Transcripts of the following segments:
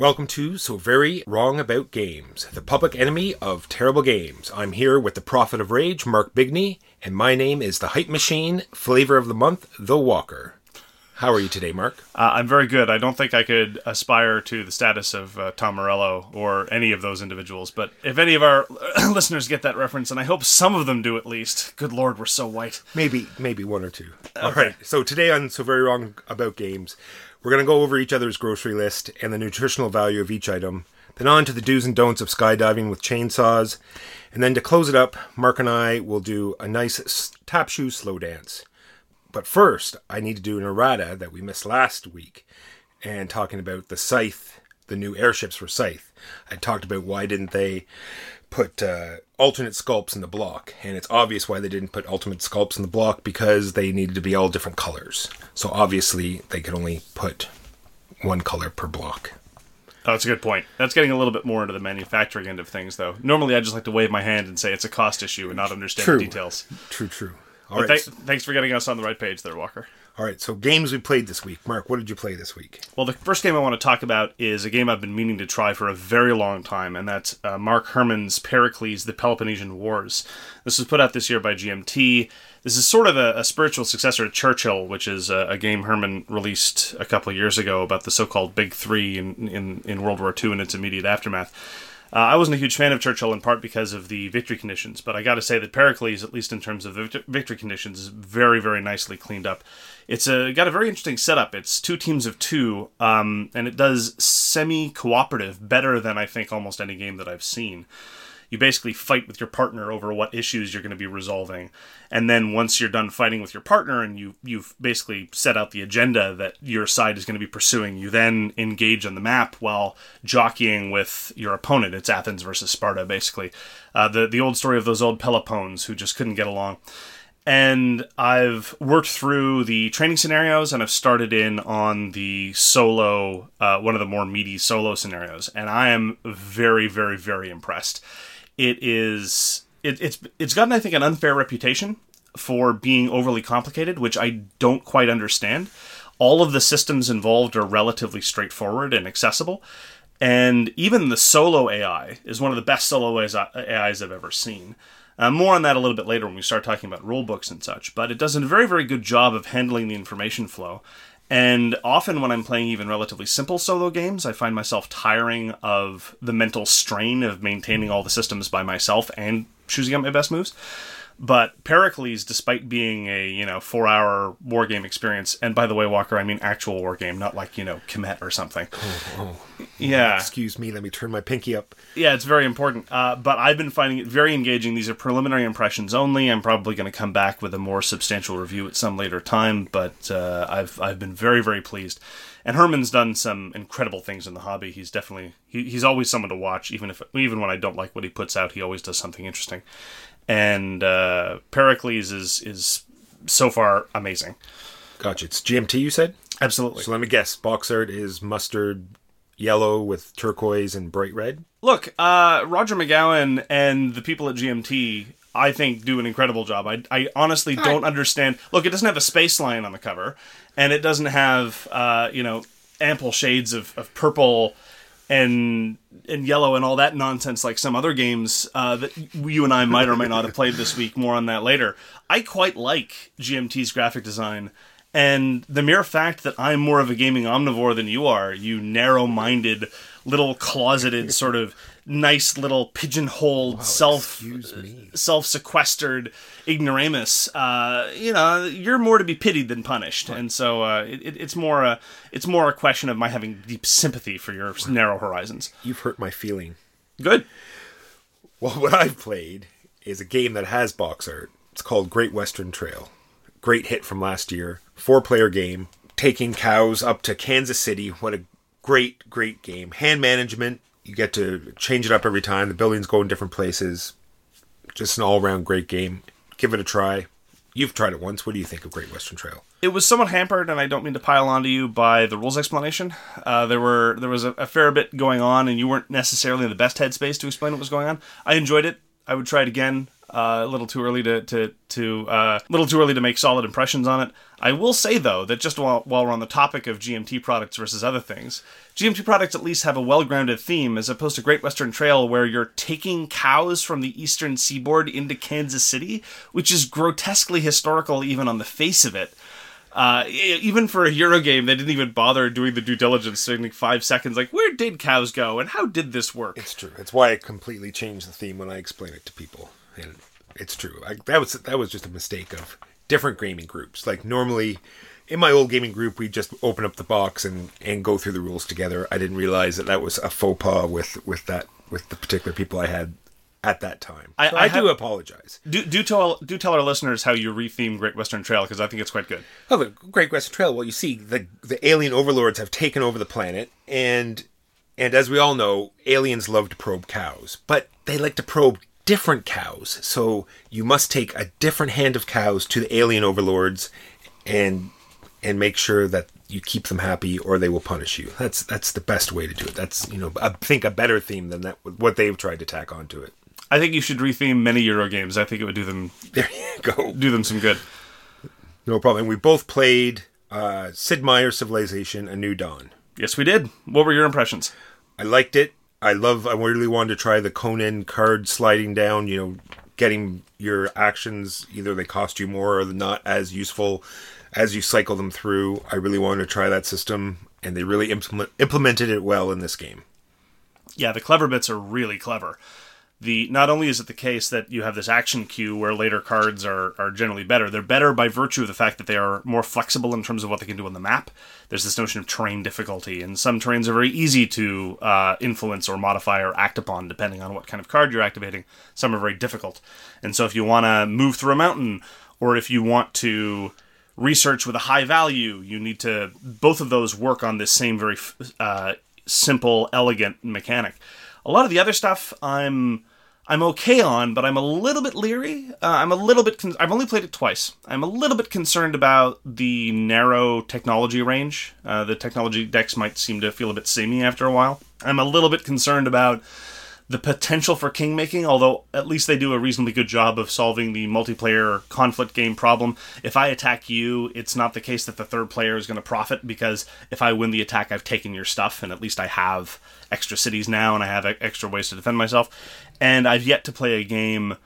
Welcome to So Very Wrong About Games, the public enemy of terrible games. I'm here with the Prophet of Rage, Mark Bigney, and my name is the Hype Machine, flavor of the month, The Walker. How are you today, Mark? Uh, I'm very good. I don't think I could aspire to the status of uh, Tom Morello or any of those individuals, but if any of our listeners get that reference, and I hope some of them do at least, good lord, we're so white. Maybe, maybe one or two. All right. So today on So Very Wrong About Games, we're going to go over each other's grocery list and the nutritional value of each item, then on to the do's and don'ts of skydiving with chainsaws, and then to close it up, Mark and I will do a nice tap shoe slow dance. But first, I need to do an errata that we missed last week, and talking about the Scythe, the new airships for Scythe. I talked about why didn't they put uh, alternate sculpts in the block, and it's obvious why they didn't put alternate sculpts in the block because they needed to be all different colors. So obviously, they could only put one color per block. Oh, that's a good point. That's getting a little bit more into the manufacturing end of things, though. Normally, I just like to wave my hand and say it's a cost issue and not understand True. the details. True, true. All But right, th- thanks for getting us on the right page there, Walker. All right. So games we played this week. Mark, what did you play this week? Well, the first game I want to talk about is a game I've been meaning to try for a very long time, and that's uh, Mark Herman's Pericles: The Peloponnesian Wars. This was put out this year by GMT. This is sort of a, a spiritual successor to Churchill, which is a, a game Herman released a couple of years ago about the so-called Big Three in, in, in World War II and its immediate aftermath. Uh, I wasn't a huge fan of Churchill in part because of the victory conditions, but I got to say that Pericles, at least in terms of the victory conditions, is very, very nicely cleaned up. It's a, got a very interesting setup. It's two teams of two, um, and it does semi cooperative better than I think almost any game that I've seen. You basically fight with your partner over what issues you're going to be resolving, and then once you're done fighting with your partner and you you've basically set out the agenda that your side is going to be pursuing, you then engage on the map while jockeying with your opponent. It's Athens versus Sparta, basically. Uh, the the old story of those old Pelopones who just couldn't get along and I've worked through the training scenarios and I've started in on the solo, uh, one of the more meaty solo scenarios, and I am very, very, very impressed. It is it, it's it's gotten I think an unfair reputation for being overly complicated, which I don't quite understand. All of the systems involved are relatively straightforward and accessible. And even the solo AI is one of the best solo AIs I've ever seen. Uh, more on that a little bit later when we start talking about rule books and such. But it does a very, very good job of handling the information flow. And often when I'm playing even relatively simple solo games, I find myself tiring of the mental strain of maintaining all the systems by myself and choosing out my best moves. But Pericles, despite being a you know four hour war game experience, and by the way, Walker, I mean actual war game, not like you know Kemet or something. Yeah, Excuse me. Let me turn my pinky up. yeah, it's very important. Uh, but I've been finding it very engaging. These are preliminary impressions only. I'm probably going to come back with a more substantial review at some later time. But uh, I've I've been very very pleased. And Herman's done some incredible things in the hobby. He's definitely he, he's always someone to watch. Even if even when I don't like what he puts out, he always does something interesting. And uh, Pericles is is so far amazing. Gotcha. It's GMT. You said. Absolutely. So let me guess. Box art is mustard yellow with turquoise and bright red. Look, uh, Rodger MacGowan and the people at GMT, I think, do an incredible job. I, I honestly don't understand. Look, it doesn't have a space lion on the cover, and it doesn't have, uh, you know, ample shades of, of purple and and yellow and all that nonsense like some other games uh, that you and I might or might not have played this week. More on that later. I quite like GMT's graphic design. And the mere fact that I'm more of a gaming omnivore than you are, you narrow minded, little closeted, sort of nice little pigeonholed, self self sequestered ignoramus, uh, you know, you're more to be pitied than punished. And so uh, it, it- it's more a it's more a question of my having deep sympathy for your narrow horizons. You've hurt my feeling. Good. Well, what I've played is a game that has box art. It's called Great Western Trail. Great hit from last year. Four player game. Taking cows up to Kansas City. What a great, great game. Hand management. You get to change it up every time. The buildings go in different places. Just an all around great game. Give it a try. You've tried it once. What do you think of Great Western Trail? It was somewhat hampered, and I don't mean to pile onto you by the rules explanation. Uh, there were there was a, a fair bit going on, and you weren't necessarily in the best headspace to explain what was going on. I enjoyed it. I would try it again. Uh, a little too early to to to uh, little too early to make solid impressions on it. I will say though that just while while we're on the topic of GMT products versus other things, GMT products at least have a well-grounded theme as opposed to Great Western Trail where you're taking cows from the eastern seaboard into Kansas City, which is grotesquely historical even on the face of it. Uh, even for a Euro game, they didn't even bother doing the due diligence, taking five seconds. Like, where did cows go, and how did this work? It's true. It's why I completely changed the theme when I explain it to people, and it's true. I, that was that was just a mistake of different gaming groups. Like normally, in my old gaming group, we just open up the box and and go through the rules together. I didn't realize that that was a faux pas with with that with the particular people I had at that time. I- So I I, do have- apologize. Do do tell do tell our listeners how you retheme Great Western Trail because I think it's quite good. Oh, the Great Western Trail. Well, you see, the the alien overlords have taken over the planet, and and as we all know, aliens love to probe cows, but they like to probe different cows. So you must take a different hand of cows to the alien overlords, and and make sure that you keep them happy, or they will punish you. That's that's the best way to do it. That's you know, I think a better theme than that what they've tried to tack onto it. I think you should retheme many Euro games. I think it would do them There you go. do them some good. No problem. We both played uh, Sid Meier's Civilization: A New Dawn. Yes, we did. What were your impressions? I liked it. I love. I really wanted to try the Conan card sliding down. You know, getting your actions either they cost you more or they're not as useful as you cycle them through. I really wanted to try that system, and they really implement, implemented it well in this game. yeah, the clever bits are really clever. The not only is it the case that you have this action queue where later cards are, are generally better, they're better by virtue of the fact that they are more flexible in terms of what they can do on the map. There's this notion of terrain difficulty, and some terrains are very easy to uh, influence or modify or act upon depending on what kind of card you're activating. Some are very difficult, and so if you want to move through a mountain, or if you want to research with a high value, you need to both of those work on this same very uh, simple, elegant mechanic. A lot of the other stuff, I'm I'm okay on, but I'm a little bit leery. Uh, I'm a little bit. Con- I've only played it twice. I'm a little bit concerned about the narrow technology range. Uh, the technology decks might seem to feel a bit samey after a while. I'm a little bit concerned about the potential for king making, although at least they do a reasonably good job of solving the multiplayer conflict game problem. If I attack you, it's not the case that the third player is going to profit because if I win the attack, I've taken your stuff, and at least I have extra cities now and I have extra ways to defend myself. And I've yet to play a game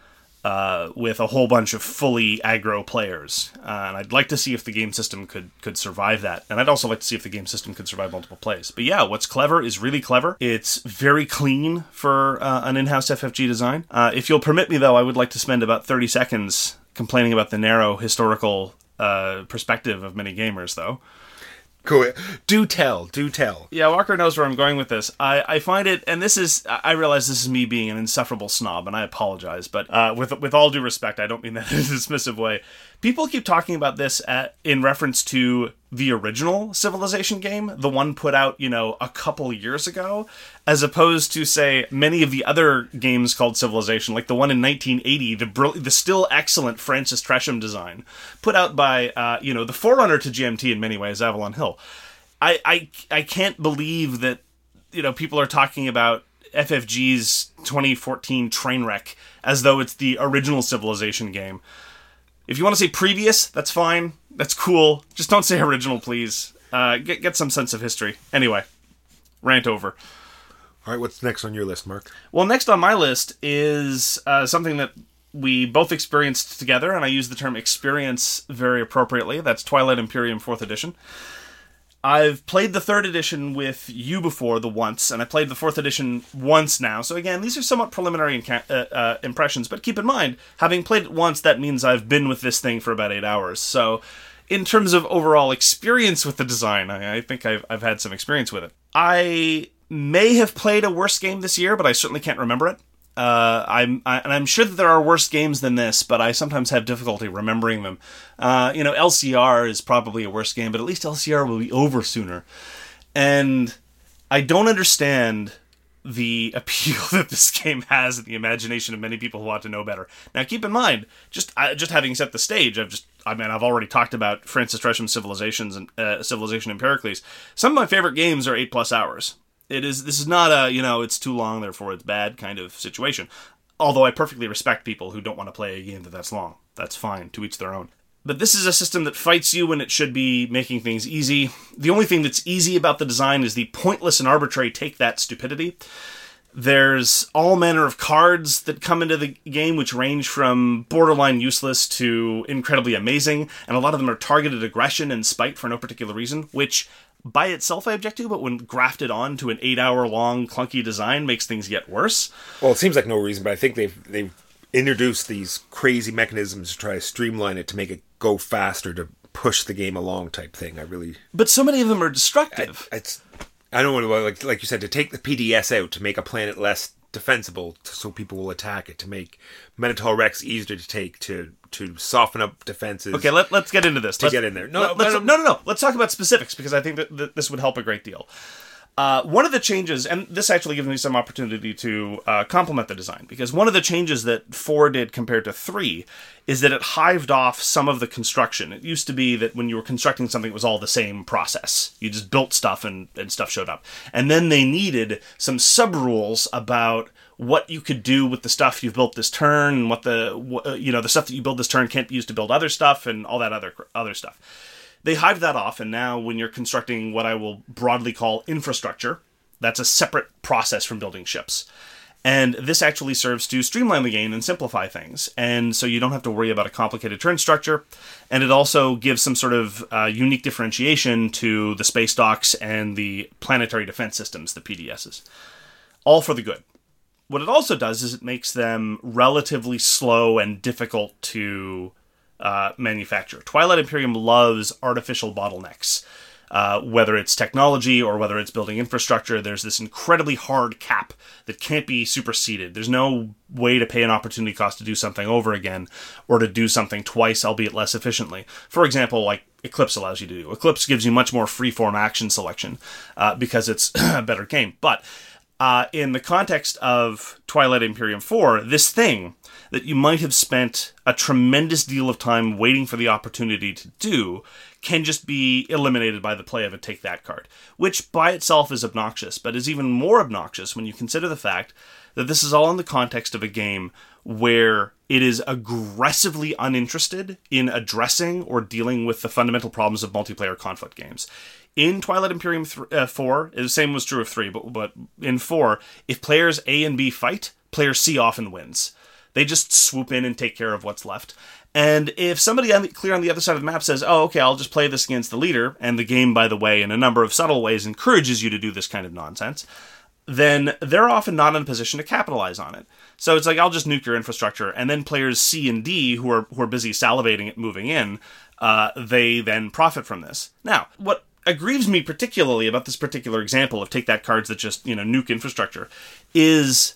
uh, with a whole bunch of fully aggro players, uh, and I'd like to see if the game system could could survive that. And I'd also like to see if the game system could survive multiple plays. But yeah, what's clever is really clever. It's very clean for uh, an in-house FFG design. Uh, if you'll permit me, though, I would like to spend about thirty seconds complaining about the narrow historical uh, perspective of many gamers, though. Go do tell, do tell. Yeah, Walker knows where I'm going with this. I, I find it, and this is, I realize this is me being an insufferable snob, and I apologize, but uh, with with all due respect, I don't mean that in a dismissive way. People keep talking about this at, in reference to the original Civilization game, the one put out, you know, a couple years ago, as opposed to say many of the other games called Civilization, like the one in 1980, the the still excellent Francis Tresham design, put out by, uh, you know, the forerunner to GMT in many ways, Avalon Hill. I, I I can't believe that you know people are talking about FFG's 2014 train wreck as though it's the original Civilization game. If you want to say previous, that's fine. That's cool. Just don't say original, please. Uh, get get some sense of history. Anyway, rant over. All right, what's next on your list, Mark? Well, next on my list is uh, something that we both experienced together, and I use the term experience very appropriately. That's Twilight Imperium 4th Edition. I've played the third edition with you before, the once, and I played the fourth edition once now. So again, these are somewhat preliminary inca- uh, uh, impressions, but keep in mind, having played it once, that means I've been with this thing for about eight hours. So, in terms of overall experience with the design, I, I think I've, I've had some experience with it. I may have played a worse game this year, but I certainly can't remember it. Uh, I'm I, and I'm sure that there are worse games than this, but I sometimes have difficulty remembering them. Uh, you know, LCR is probably a worse game, but at least LCR will be over sooner. And I don't understand the appeal that this game has in the imagination of many people who ought to know better. Now, keep in mind, just I, just having set the stage, I've just I mean I've already talked about Francis Tresham's Civilizations and uh, Civilization and Pericles. Some of my favorite games are eight plus hours. It is this is not a you know it's too long therefore it's bad kind of situation. Although I perfectly respect people who don't want to play a game that that's long. That's fine, to each their own. But this is a system that fights you when it should be making things easy. The only thing that's easy about the design is the pointless and arbitrary take that stupidity. There's all manner of cards that come into the game, which range from borderline useless to incredibly amazing, and a lot of them are targeted aggression and spite for no particular reason, which by itself I object to, but when grafted on to an eight hour long clunky design makes things get worse. Well, it seems like no reason, but I think they've they've introduced these crazy mechanisms to try to streamline it to make it go faster to push the game along type thing. I really But so many of them are destructive. it's I don't want to like like you said to take the PDS out to make a planet less defensible to, so people will attack it to make Mecatol Rex easier to take to to soften up defenses. Okay, let, let's get into this. To let's, get in there. No, let, no, us no. no, no. Let's talk about specifics because I think that, that this would help a great deal. Uh, one of the changes, and this actually gives me some opportunity to uh, compliment the design, because one of the changes that 4 did compared to 3 is that it hived off some of the construction. It used to be that when you were constructing something, it was all the same process. You just built stuff and, and stuff showed up. And then they needed some sub rules about what you could do with the stuff you've built this turn, and what the uh, you know the stuff that you build this turn can't be used to build other stuff, and all that other other stuff they hived that off, and now when you're constructing what I will broadly call infrastructure, that's a separate process from building ships. And this actually serves to streamline the game and simplify things. And so you don't have to worry about a complicated turn structure. And it also gives some sort of uh, unique differentiation to the space docks and the planetary defense systems, the PDSs. All for the good. What it also does is it makes them relatively slow and difficult to uh, manufacture. Twilight Imperium loves artificial bottlenecks. Uh, whether it's technology or whether it's building infrastructure, there's this incredibly hard cap that can't be superseded. There's no way to pay an opportunity cost to do something over again or to do something twice, albeit less efficiently. For example, like Eclipse allows you to do. Eclipse gives you much more freeform action selection uh, because it's a better game. But uh, in the context of Twilight Imperium 4, this thing that you might have spent a tremendous deal of time waiting for the opportunity to do can just be eliminated by the play of a take that card, which by itself is obnoxious, but is even more obnoxious when you consider the fact that this is all in the context of a game where it is aggressively uninterested in addressing or dealing with the fundamental problems of multiplayer conflict games. In Twilight Imperium th- uh, 4, the same was true of 3, but, but in 4, if players A and B fight, player C often wins. They just swoop in and take care of what's left. And if somebody on the, clear on the other side of the map says, "Oh, okay, I'll just play this against the leader," and the game, by the way, in a number of subtle ways, encourages you to do this kind of nonsense, then they're often not in a position to capitalize on it. So it's like I'll just nuke your infrastructure, and then players C and D, who are who are busy salivating at moving in, uh, they then profit from this. Now, what aggrieves me particularly about this particular example of take that cards that just you know nuke infrastructure is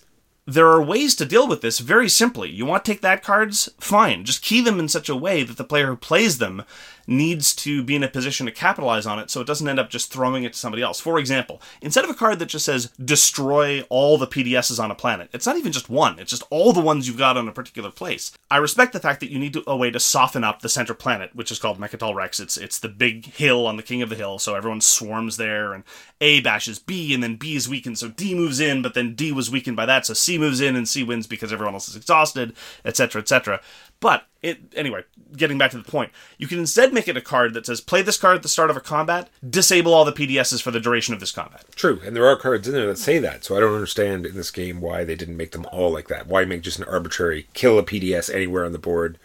there are ways to deal with this very simply. You want to take that cards? Fine. Just key them in such a way that the player who plays them needs to be in a position to capitalize on it so it doesn't end up just throwing it to somebody else. For example, instead of a card that just says destroy all the PDSs on a planet, it's not even just one, it's just all the ones you've got on a particular place. I respect the fact that you need a way to soften up the center planet, which is called Mecatol Rex. It's it's the big hill on the king of the hill, so everyone swarms there and A bashes B and then B is weakened, so D moves in, but then D was weakened by that, so C moves in and C wins because everyone else is exhausted, etc., etc. But it, anyway, getting back to the point, you can instead make it a card that says play this card at the start of a combat, disable all the PDSs for the duration of this combat. True, and there are cards in there that say that, so I don't understand in this game why they didn't make them all like that. Why make just an arbitrary kill a PDS anywhere on the board?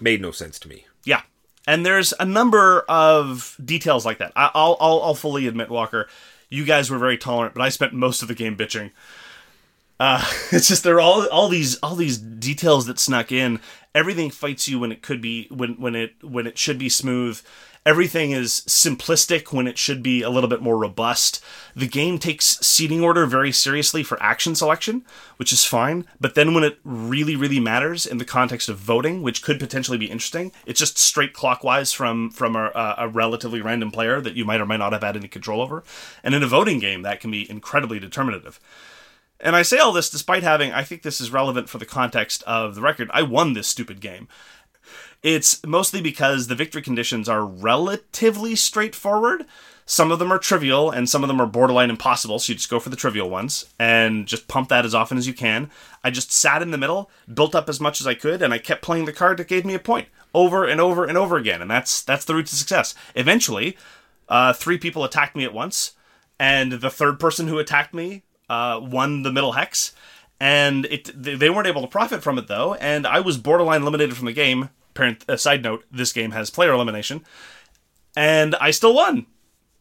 Made no sense to me. Yeah, and there's a number of details like that. I'll, I'll, I'll fully admit, Walker, you guys were very tolerant, but I spent most of the game bitching. Uh, it's just there are all all these all these details that snuck in. Everything fights you when it could be when when it when it should be smooth. Everything is simplistic when it should be a little bit more robust. The game takes seating order very seriously for action selection, which is fine. But then when it really, really matters in the context of voting, which could potentially be interesting, it's just straight clockwise from from a, a relatively random player that you might or might not have had any control over. And in a voting game, that can be incredibly determinative. And I say all this despite having, I think this is relevant for the context of the record. I won this stupid game. It's mostly because the victory conditions are relatively straightforward. Some of them are trivial and some of them are borderline impossible, so you just go for the trivial ones and just pump that as often as you can. I just sat in the middle, built up as much as I could, and I kept playing the card that gave me a point over and over and over again, and that's that's the route to success. Eventually, uh, three people attacked me at once, and the third person who attacked me uh, won the middle hex, and it they weren't able to profit from it though, and I was borderline eliminated from the game. Parent, uh, side note: this game has player elimination, and I still won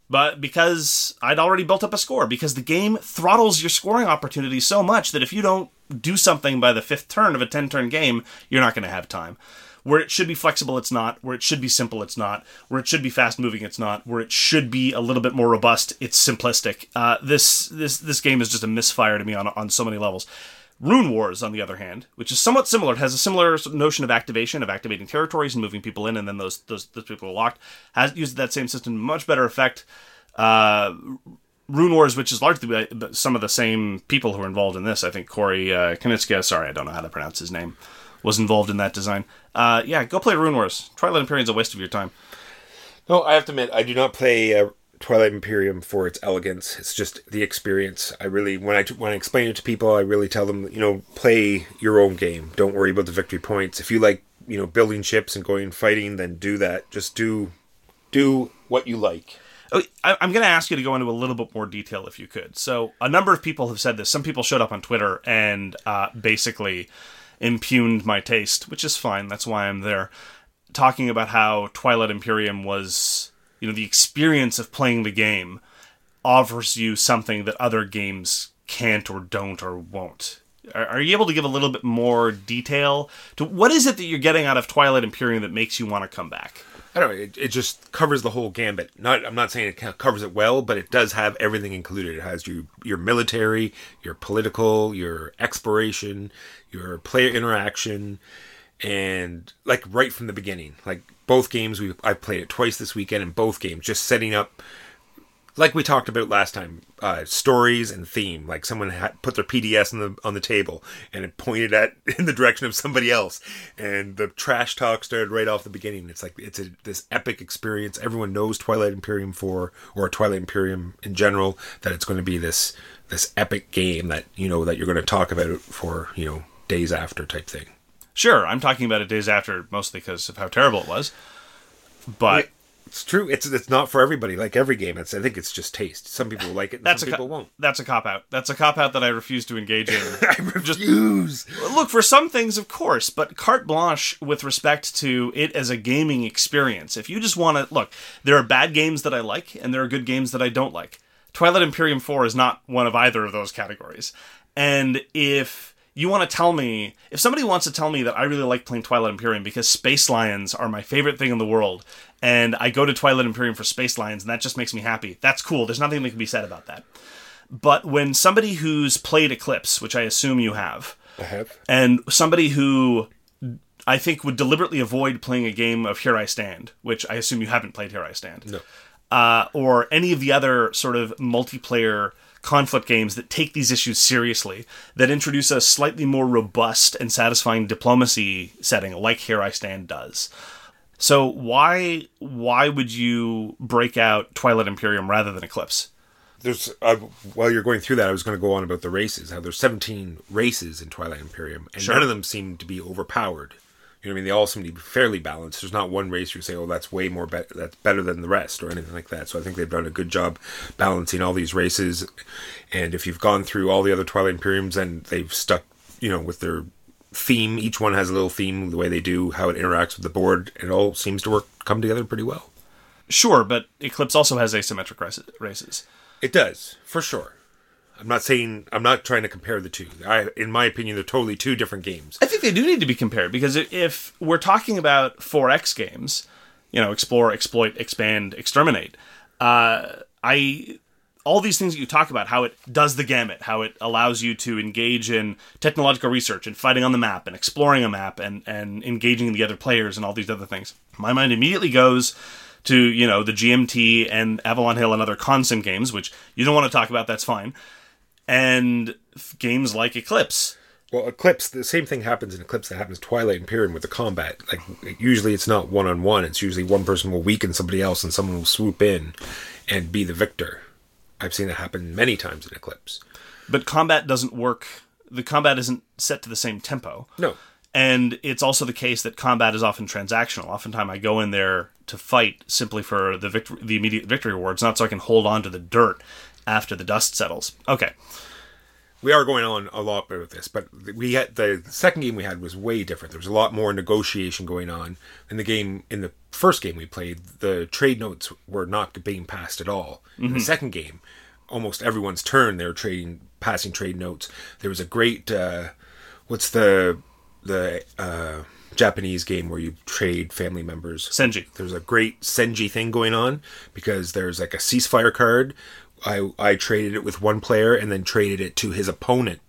but because I'd already built up a score, because the game throttles your scoring opportunities so much that if you don't do something by the fifth turn of a 10 turn game, you're not going to have time. Where it should be flexible, it's not. Where it should be simple, it's not. Where it should be fast moving, it's not. Where it should be a little bit more robust, it's simplistic. Uh, this this this game is just a misfire to me on on so many levels. Rune Wars, on the other hand, which is somewhat similar, it has a similar notion of activation, of activating territories and moving people in, and then those those, those people are locked. Has used that same system, much better effect. Uh, Rune Wars, which is largely some of the same people who are involved in this. I think Corey uh, Konieczka, sorry, I don't know how to pronounce his name, was involved in that design. Uh, yeah, go play Rune Wars. Twilight Imperium is a waste of your time. No, I have to admit, I do not play uh, Twilight Imperium for its elegance. It's just the experience. I really, when I when I explain it to people, I really tell them, you know, play your own game. Don't worry about the victory points. If you like, you know, building ships and going and fighting, then do that. Just do do what you like. Oh, I'm going to ask you to go into a little bit more detail if you could. So, a number of people have said this. Some people showed up on Twitter and uh, basically impugned my taste, which is fine. That's why I'm there. Talking about how Twilight Imperium was you know the experience of playing the game offers you something that other games can't or don't or won't. Are, are you able to give a little bit more detail to what is it that you're getting out of Twilight Imperium that makes you want to come back? I don't know. It, it just covers the whole gambit. Not, I'm not saying it covers it well, but it does have everything included. It has your your military, your political, your exploration, your player interaction, and like right from the beginning, like both games we I played it twice this weekend in both games, just setting up like we talked about last time, uh, stories and theme. Like someone had put their PDS on the on the table and it pointed at in the direction of somebody else, and the trash talk started right off the beginning. It's like it's a this epic experience. Everyone knows Twilight Imperium for or Twilight Imperium in general that it's going to be this this epic game that you know that you're going to talk about for you know days after type thing. Sure, I'm talking about it days after, mostly because of how terrible it was. But it's true. It's it's not for everybody. Like every game, it's I think it's just taste. Some people like it, and that's some a people co- won't. That's a cop out. That's a cop out that I refuse to engage in. I refuse. Look, for some things, of course, but carte blanche with respect to it as a gaming experience. If you just want to look, there are bad games that I like, and there are good games that I don't like. Twilight Imperium 4 is not one of either of those categories. And if you want to tell me if somebody wants to tell me that I really like playing Twilight Imperium because Space Lions are my favorite thing in the world, and I go to Twilight Imperium for Space Lions, and that just makes me happy. That's cool. There's nothing that can be said about that. But when somebody who's played Eclipse, which I assume you have, I have, and somebody who I think would deliberately avoid playing a game of Here I Stand, which I assume you haven't played Here I Stand, no, uh, or any of the other sort of multiplayer conflict games that take these issues seriously, that introduce a slightly more robust and satisfying diplomacy setting, like Here I Stand does. So why why would you break out Twilight Imperium rather than Eclipse? there's uh, while you're going through that, I was going to go on about the races. How there's 17 races in Twilight Imperium, and Sure. none of them seem to be overpowered. You know what I mean? They all seem to be fairly balanced. There's not one race you say, "Oh, that's way more better. That's better than the rest," or anything like that. So I think they've done a good job balancing all these races. And if you've gone through all the other Twilight Imperiums, and they've stuck, you know, with their theme. Each one has a little theme. The way they do, how it interacts with the board, it all seems to work, come together pretty well. Sure, but Eclipse also has asymmetric races. It does, for sure. I'm not saying I'm not trying to compare the two. I, in my opinion, they're totally two different games. I think they do need to be compared because if we're talking about 4X games, you know, explore, exploit, expand, exterminate, uh, I all these things that you talk about, how it does the gamut, how it allows you to engage in technological research and fighting on the map and exploring a map and, and engaging the other players and all these other things. My mind immediately goes to, you know, the GMT and Avalon Hill and other constant games, which you don't want to talk about, that's fine. And games like Eclipse. Well, Eclipse, the same thing happens in Eclipse that happens Twilight Imperium with the combat. Like usually, it's not one on one. It's usually one person will weaken somebody else, and someone will swoop in, and be the victor. I've seen that happen many times in Eclipse. But combat doesn't work. The combat isn't set to the same tempo. No. And it's also the case that combat is often transactional. Oftentimes, I go in there to fight simply for the victory, the immediate victory rewards, not so I can hold on to the dirt after the dust settles. Okay, we are going on a lot with this, but we had the second game we had was way different. There was a lot more negotiation going on in the game. In the first game we played, the trade notes were not being passed at all. Mm-hmm. In the second game, almost everyone's turn they were trading, passing trade notes. There was a great, uh, what's the the uh, Japanese game where you trade family members? Senji. There's a great Senji thing going on because there's like a ceasefire card I I traded it with one player and then traded it to his opponent.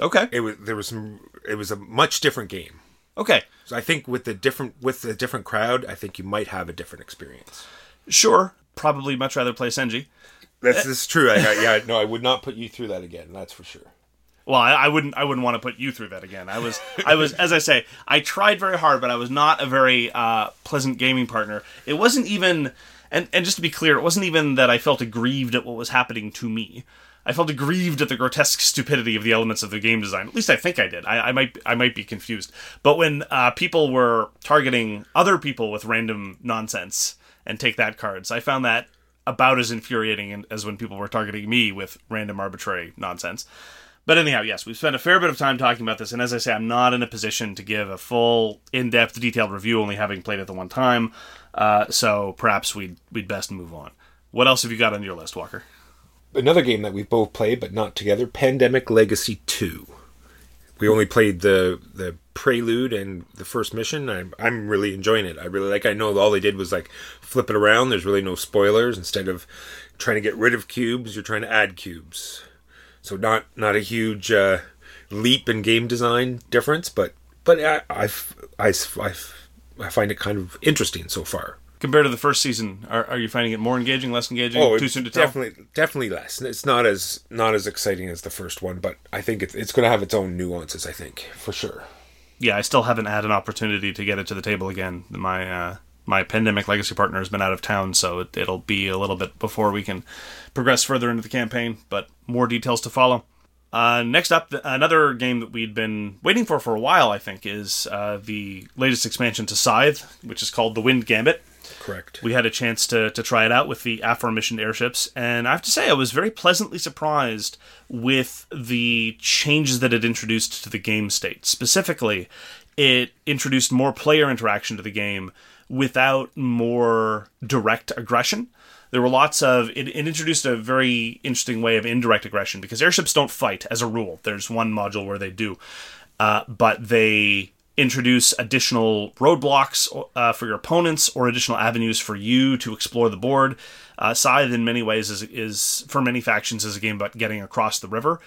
Okay. It was there was some it was a much different game. Okay. So I think with the different with the different crowd, I think you might have a different experience. Sure. Probably much rather play Senji. That's, this is true. I, yeah, no, I would not put you through that again. That's for sure. Well, I, I, wouldn't. I wouldn't want to put you through that again. I was. I was. As I say, I tried very hard, but I was not a very uh, pleasant gaming partner. It wasn't even and and just to be clear, it wasn't even that I felt aggrieved at what was happening to me. I felt aggrieved at the grotesque stupidity of the elements of the game design. At least I think I did. I, I might I might be confused. But when uh, people were targeting other people with random nonsense and take that cards, I found that about as infuriating as when people were targeting me with random arbitrary nonsense. But anyhow, yes, we've spent a fair bit of time talking about this, and as I say, I'm not in a position to give a full, in-depth, detailed review, only having played it the one time. Uh, so perhaps we'd we'd best move on. What else have you got on your list, Walker? Another game that we've both played but not together: Pandemic Legacy Two. We only played the the prelude and the first mission. I'm I'm really enjoying it. I really like. I know all they did was like flip it around. There's really no spoilers. Instead of trying to get rid of cubes, you're trying to add cubes. So not not a huge uh, leap in game design difference, but but I I I, I I find it kind of interesting so far. Compared to the first season, are, are you finding it more engaging, less engaging? Oh, too soon to tell. Definitely, definitely less. It's not as not as exciting as the first one, but I think it's, it's going to have its own nuances. I think for sure. Yeah, I still haven't had an opportunity to get it to the table again. My uh, my pandemic legacy partner has been out of town, so it, it'll be a little bit before we can progress further into the campaign. But more details to follow. Uh, next up, another game that we'd been waiting for for a while, I think, is uh, the latest expansion to Scythe, which is called The Wind Gambit. Correct. We had a chance to, to try it out with the aforementioned airships, and I have to say, I was very pleasantly surprised with the changes that it introduced to the game state. Specifically, it introduced more player interaction to the game without more direct aggression there were lots of it, it, introduced a very interesting way of indirect aggression because airships don't fight as a rule. There's one module where they do. Uh, but they introduce additional roadblocks uh, for your opponents or additional avenues for you to explore the board. Uh, scythe in many ways is, is for many factions is a game about getting across the river.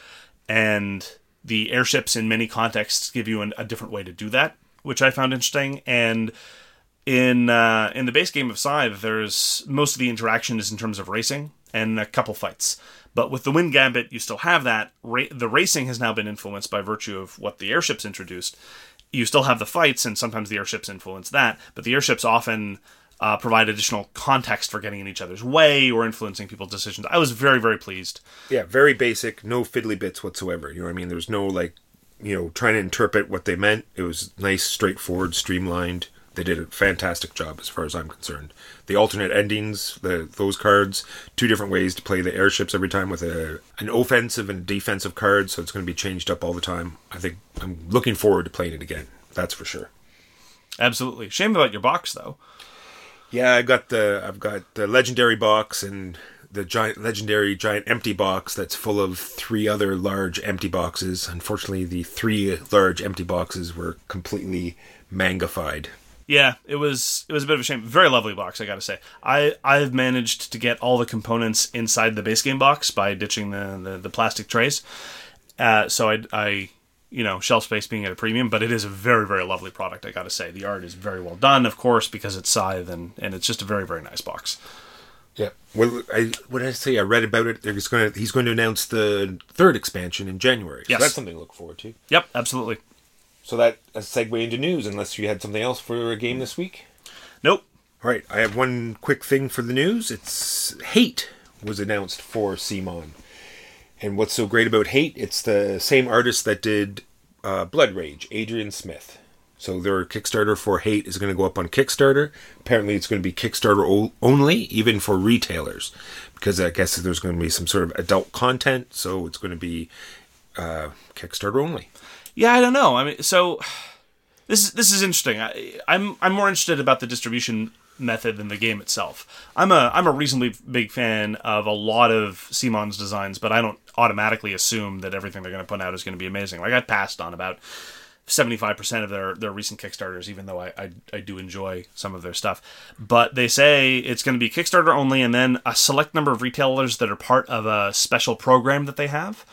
And the airships in many contexts give you an, a different way to do that which i found interesting. And in uh, in the base game of Scythe, there's most of the interaction is in terms of racing and a couple fights. But with the Wind Gambit, you still have that. Ra- the racing has now been influenced by virtue of what the airships introduced. You still have the fights, and sometimes the airships influence that. But the airships often uh, provide additional context for getting in each other's way or influencing people's decisions. I was very, very pleased. Yeah, very basic, no fiddly bits whatsoever. You know what I mean? There's no like, you know, trying to interpret what they meant. It was nice, straightforward, streamlined they did a fantastic job as far as I'm concerned. The alternate endings, the those cards, two different ways to play the airships every time with a an offensive and defensive card, so it's going to be changed up all the time. I think I'm looking forward to playing it again. That's for sure. Absolutely. Shame about your box though. Yeah, I got the I've got the legendary box and the giant legendary giant empty box that's full of three other large empty boxes. Unfortunately, the three large empty boxes were completely mangified. Yeah, it was it was a bit of a shame. Very lovely box, I got to say. I I've managed to get all the components inside the base game box by ditching the the, the plastic trays. Uh, so I I you know shelf space being at a premium, but it is a very very lovely product. I got to say the art is very well done, of course, because it's Scythe and and it's just a very very nice box. Yeah. Well, I what did I say? I read about it. He's going to he's going to announce the third expansion in January. Yes. So that's something to look forward to. Yep, absolutely. So that a segue into news, unless you had something else for a game this week. Nope. All right, I have one quick thing for the news. It's Hate was announced for CMON. And what's so great about Hate? It's the same artist that did uh, Blood Rage, Adrian Smith. So their Kickstarter for Hate is going to go up on Kickstarter. Apparently, it's going to be Kickstarter only, even for retailers, because I guess there's going to be some sort of adult content. So it's going to be uh, Kickstarter only. Yeah, I don't know. I mean, so this is this is interesting. I, I'm I'm more interested about the distribution method than the game itself. I'm a I'm a reasonably big fan of a lot of CMON's designs, but I don't automatically assume that everything they're going to put out is going to be amazing. Like I passed on about 75% of their, their recent Kickstarters, even though I, I, I, do enjoy some of their stuff. But they say it's going to be Kickstarter only and then a select number of retailers that are part of a special program that they have,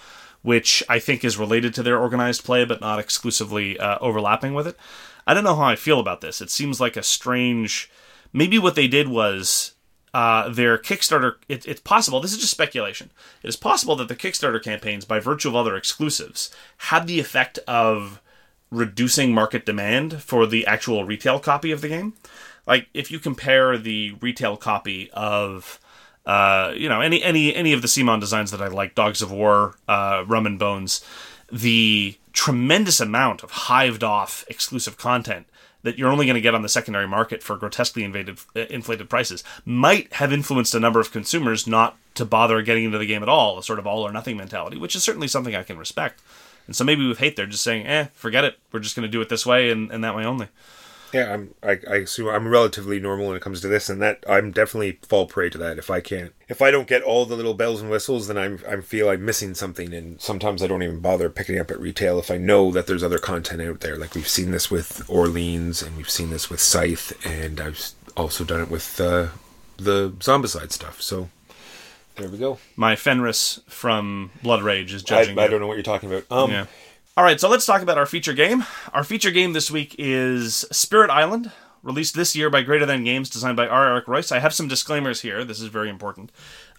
which I think is related to their organized play but not exclusively uh, overlapping with it. I don't know how I feel about this. It seems like a strange. Maybe what they did was uh, their Kickstarter. It, it's possible. This is just speculation. It is possible that the Kickstarter campaigns, by virtue of other exclusives, had the effect of reducing market demand for the actual retail copy of the game. Like if you compare the retail copy of uh, you know any any any of the CMON designs that I like, Dogs of War, uh, Rum and Bones, the tremendous amount of hived off exclusive content that you're only going to get on the secondary market for grotesquely invaded, uh, inflated prices might have influenced a number of consumers not to bother getting into the game at all, a sort of all or nothing mentality, which is certainly something I can respect. And so maybe with hate, they're just saying, "Eh, forget it. We're just going to do it this way and, and that way only." Yeah, I'm. I, I assume I'm relatively normal when it comes to this, and that I'm definitely fall prey to that. If I can't, if I don't get all the little bells and whistles, then I'm I feel I'm missing something, and sometimes I don't even bother picking up at retail if I know that there's other content out there. Like we've seen this with Orleans, and we've seen this with Scythe, and I've also done it with uh, the Zombicide stuff. So there we go. My Fenris from Blood Rage is judging. I, I don't know what you're talking about. Um, yeah. All right, so let's talk about our feature game. Our feature game this week is Spirit Island, released this year by Greater Than Games, designed by R. Eric Reuss. I have some disclaimers here. This is very important.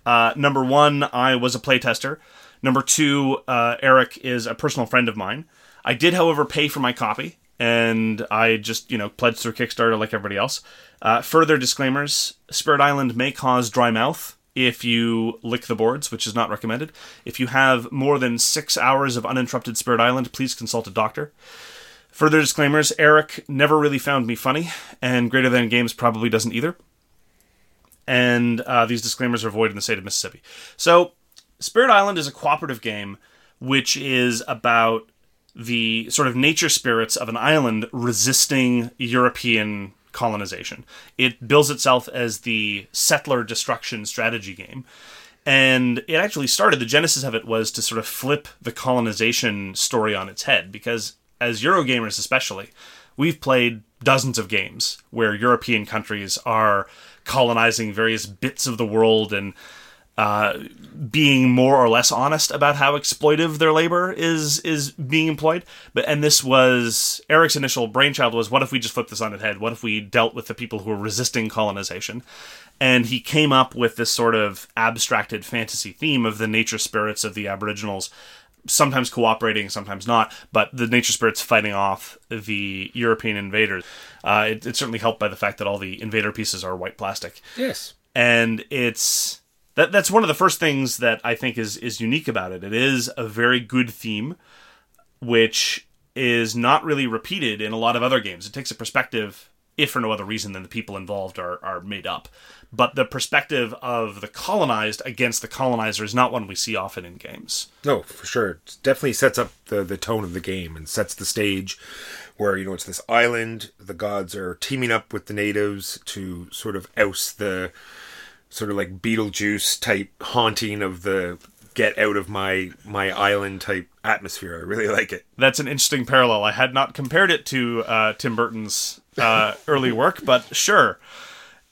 Uh, number one, I was a playtester. Number two, uh, Eric is a personal friend of mine. I did, however, pay for my copy, and I just, you know, pledged through Kickstarter like everybody else. Uh, further disclaimers Spirit Island may cause dry mouth if you lick the boards, which is not recommended. If you have more than six hours of uninterrupted Spirit Island, please consult a doctor. Further disclaimers Eric never really found me funny, and Greater Than Games probably doesn't either. And uh, these disclaimers are void in the state of Mississippi. So, Spirit Island is a cooperative game which is about the sort of nature spirits of an island resisting European colonization. It bills itself as the settler destruction strategy game. And it actually started, the genesis of it was to sort of flip the colonization story on its head, because as Eurogamers especially, we've played dozens of games where European countries are colonizing various bits of the world and uh, being more or less honest about how exploitive their labor is is being employed. But and this was Eric's initial brainchild was what if we just flip this on its head? What if we dealt with the people who are resisting colonization? And he came up with this sort of abstracted fantasy theme of the nature spirits of the Aboriginals, sometimes cooperating, sometimes not, but the nature spirits fighting off the European invaders. Uh, it, it's certainly helped by the fact that all the invader pieces are white plastic. Yes. And it's that that's one of the first things that I think is is unique about it. It is a very good theme, which is not really repeated in a lot of other games. It takes a perspective, if for no other reason than the people involved are are made up. But the perspective of the colonized against the colonizer is not one we see often in games. No, for sure. It definitely sets up the, the tone of the game and sets the stage where, you know, it's this island. The gods are teaming up with the natives to sort of oust the sort of like Beetlejuice type haunting of the get out of my my island type atmosphere. I really like it. That's an interesting parallel. I had not compared it to uh, Tim Burton's uh, early work, but sure.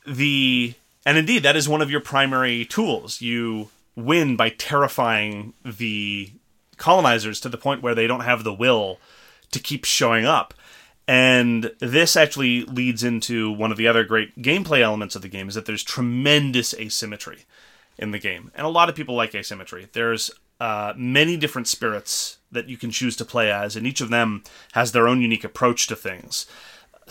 The and indeed that is one of your primary tools. You win by terrifying the colonizers to the point where they don't have the will to keep showing up. And this actually leads into one of the other great gameplay elements of the game is that there's tremendous asymmetry in the game. And a lot of people like asymmetry. There's uh, many different spirits that you can choose to play as, and each of them has their own unique approach to things.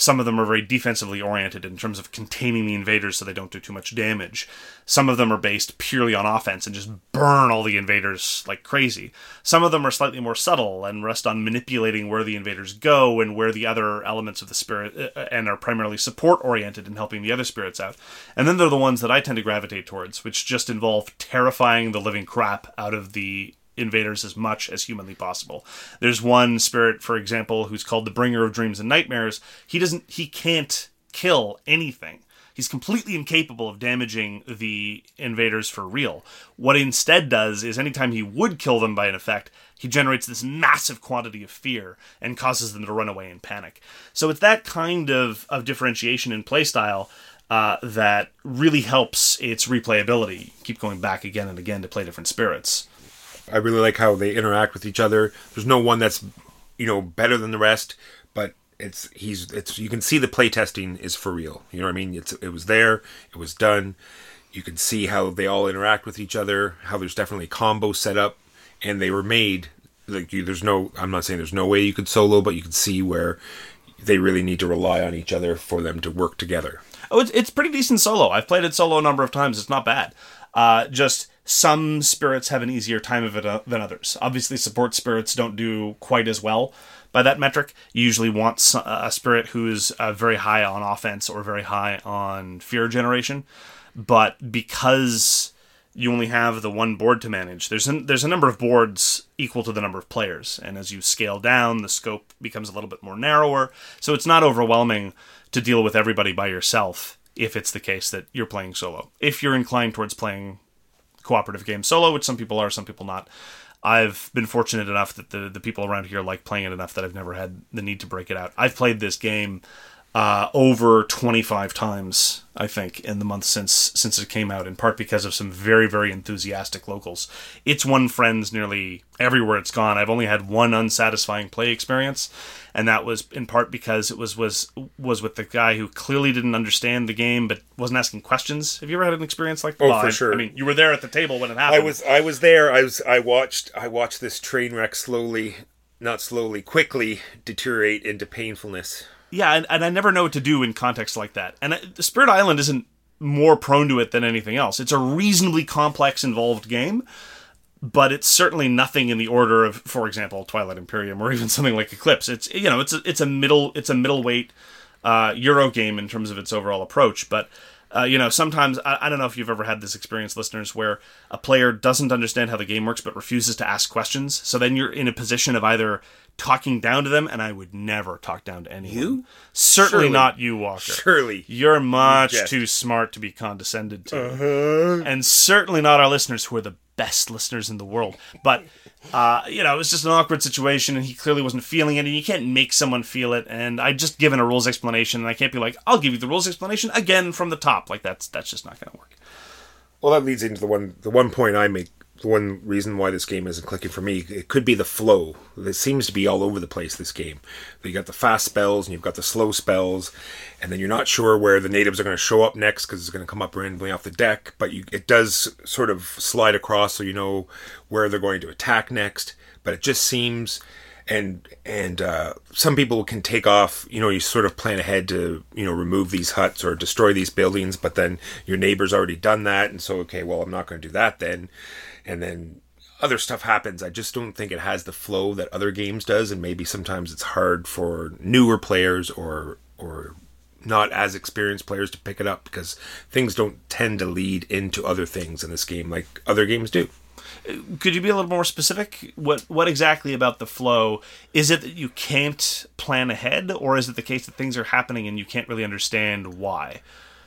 Some of them are very defensively oriented in terms of containing the invaders so they don't do too much damage. Some of them are based purely on offense and just burn all the invaders like crazy. Some of them are slightly more subtle and rest on manipulating where the invaders go and where the other elements of the spirit uh, and are primarily support oriented in helping the other spirits out. And then they're the ones that I tend to gravitate towards, which just involve terrifying the living crap out of the invaders as much as humanly possible. There's one spirit, for example, who's called the Bringer of Dreams and Nightmares. He doesn't, he can't kill anything. He's completely incapable of damaging the invaders for real. What instead does is anytime he would kill them by an effect, he generates this massive quantity of fear and causes them to run away in panic. So it's that kind of, of differentiation in playstyle uh, that really helps its replayability. Keep going back again and again to play different spirits. I really like how they interact with each other. There's no one that's you know better than the rest, but it's he's it's you can see the playtesting is for real. You know what I mean? It's it was there, it was done. You can see how they all interact with each other, how there's definitely combo set up, and they were made like you. There's no I'm not saying there's no way you could solo, but you can see where they really need to rely on each other for them to work together. Oh, it's, it's pretty decent solo. I've played it solo a number of times. It's not bad. Uh, just some spirits have an easier time of it uh, than others. Obviously, support spirits don't do quite as well by that metric. You usually want a spirit who's uh, very high on offense or very high on fear generation. But because you only have the one board to manage, there's a, there's a number of boards equal to the number of players, and as you scale down, the scope becomes a little bit more narrower. So it's not overwhelming to deal with everybody by yourself if it's the case that you're playing solo. If you're inclined towards playing cooperative game solo, which some people are, some people not. I've been fortunate enough that the the people around here like playing it enough that I've never had the need to break it out. I've played this game uh, over 25 times, I think, in the month since since it came out. In part because of some very very enthusiastic locals. It's won friends nearly everywhere it's gone. I've only had one unsatisfying play experience, and that was in part because it was was was with the guy who clearly didn't understand the game but wasn't asking questions. Have you ever had an experience like that? Oh, for sure. I mean, you were there at the table when it happened. I was I was there. I was I watched I watched this train wreck slowly, not slowly, quickly deteriorate into painfulness yeah, and, and I never know what to do in context like that. And I, Spirit Island isn't more prone to it than anything else. It's a reasonably complex, involved game, but it's certainly nothing in the order of, for example, Twilight Imperium or even something like Eclipse. It's you know, it's a, it's a middle it's a middleweight uh, Euro game in terms of its overall approach, but. Uh, you know, sometimes I, I, don't know if you've ever had this experience, listeners, where a player doesn't understand how the game works but refuses to ask questions. So then you're in a position of either talking down to them, and I would never talk down to anyone. You? Certainly Surely. not you, Walker. Surely. You're much you too smart to be condescended to. Uh-huh. And certainly not our listeners, who are the best listeners in the world. But, uh, you know, it was just an awkward situation, and he clearly wasn't feeling it, and you can't make someone feel it. And I just given a rules explanation, and I can't be like, I'll give you the rules explanation again from the top. Like, that's that's just not going to work. Well, that leads into the one the one point I make the one reason why this game isn't clicking for me. It could be the flow. It seems to be all over the place. This game, you got the fast spells and you've got the slow spells, and then you're not sure where the natives are going to show up next because it's going to come up randomly off the deck. But you, it does sort of slide across, so you know where they're going to attack next. But it just seems and and uh, some people can take off you know you sort of plan ahead to you know remove these huts or destroy these buildings but then your neighbor's already done that and so okay well i'm not going to do that then and then other stuff happens. I just don't think it has the flow that other games does, and maybe sometimes it's hard for newer players or or not as experienced players to pick it up because things don't tend to lead into other things in this game like other games do. Could you be a little more specific? What what exactly about the flow is it that you can't plan ahead, or is it the case that things are happening and you can't really understand why?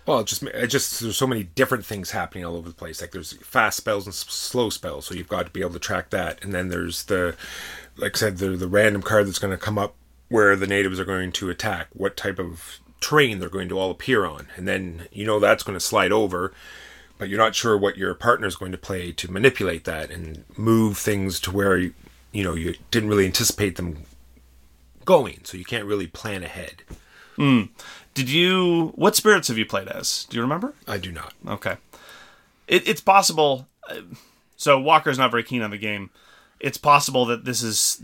Well, it just it just there's so many different things happening all over the place. Like there's fast spells and slow spells, so you've got to be able to track that. And then there's the, like I said, the the random card that's going to come up where the natives are going to attack. What type of terrain they're going to all appear on, and then you know that's going to slide over, but you're not sure what your partner is going to play to manipulate that and move things to where you, you know you didn't really anticipate them going, so you can't really plan ahead. Mm. Did you? What spirits have you played as? Do you remember? I do not. Okay. It, it's possible. Uh, so Walker's not very keen on the game. It's possible that this is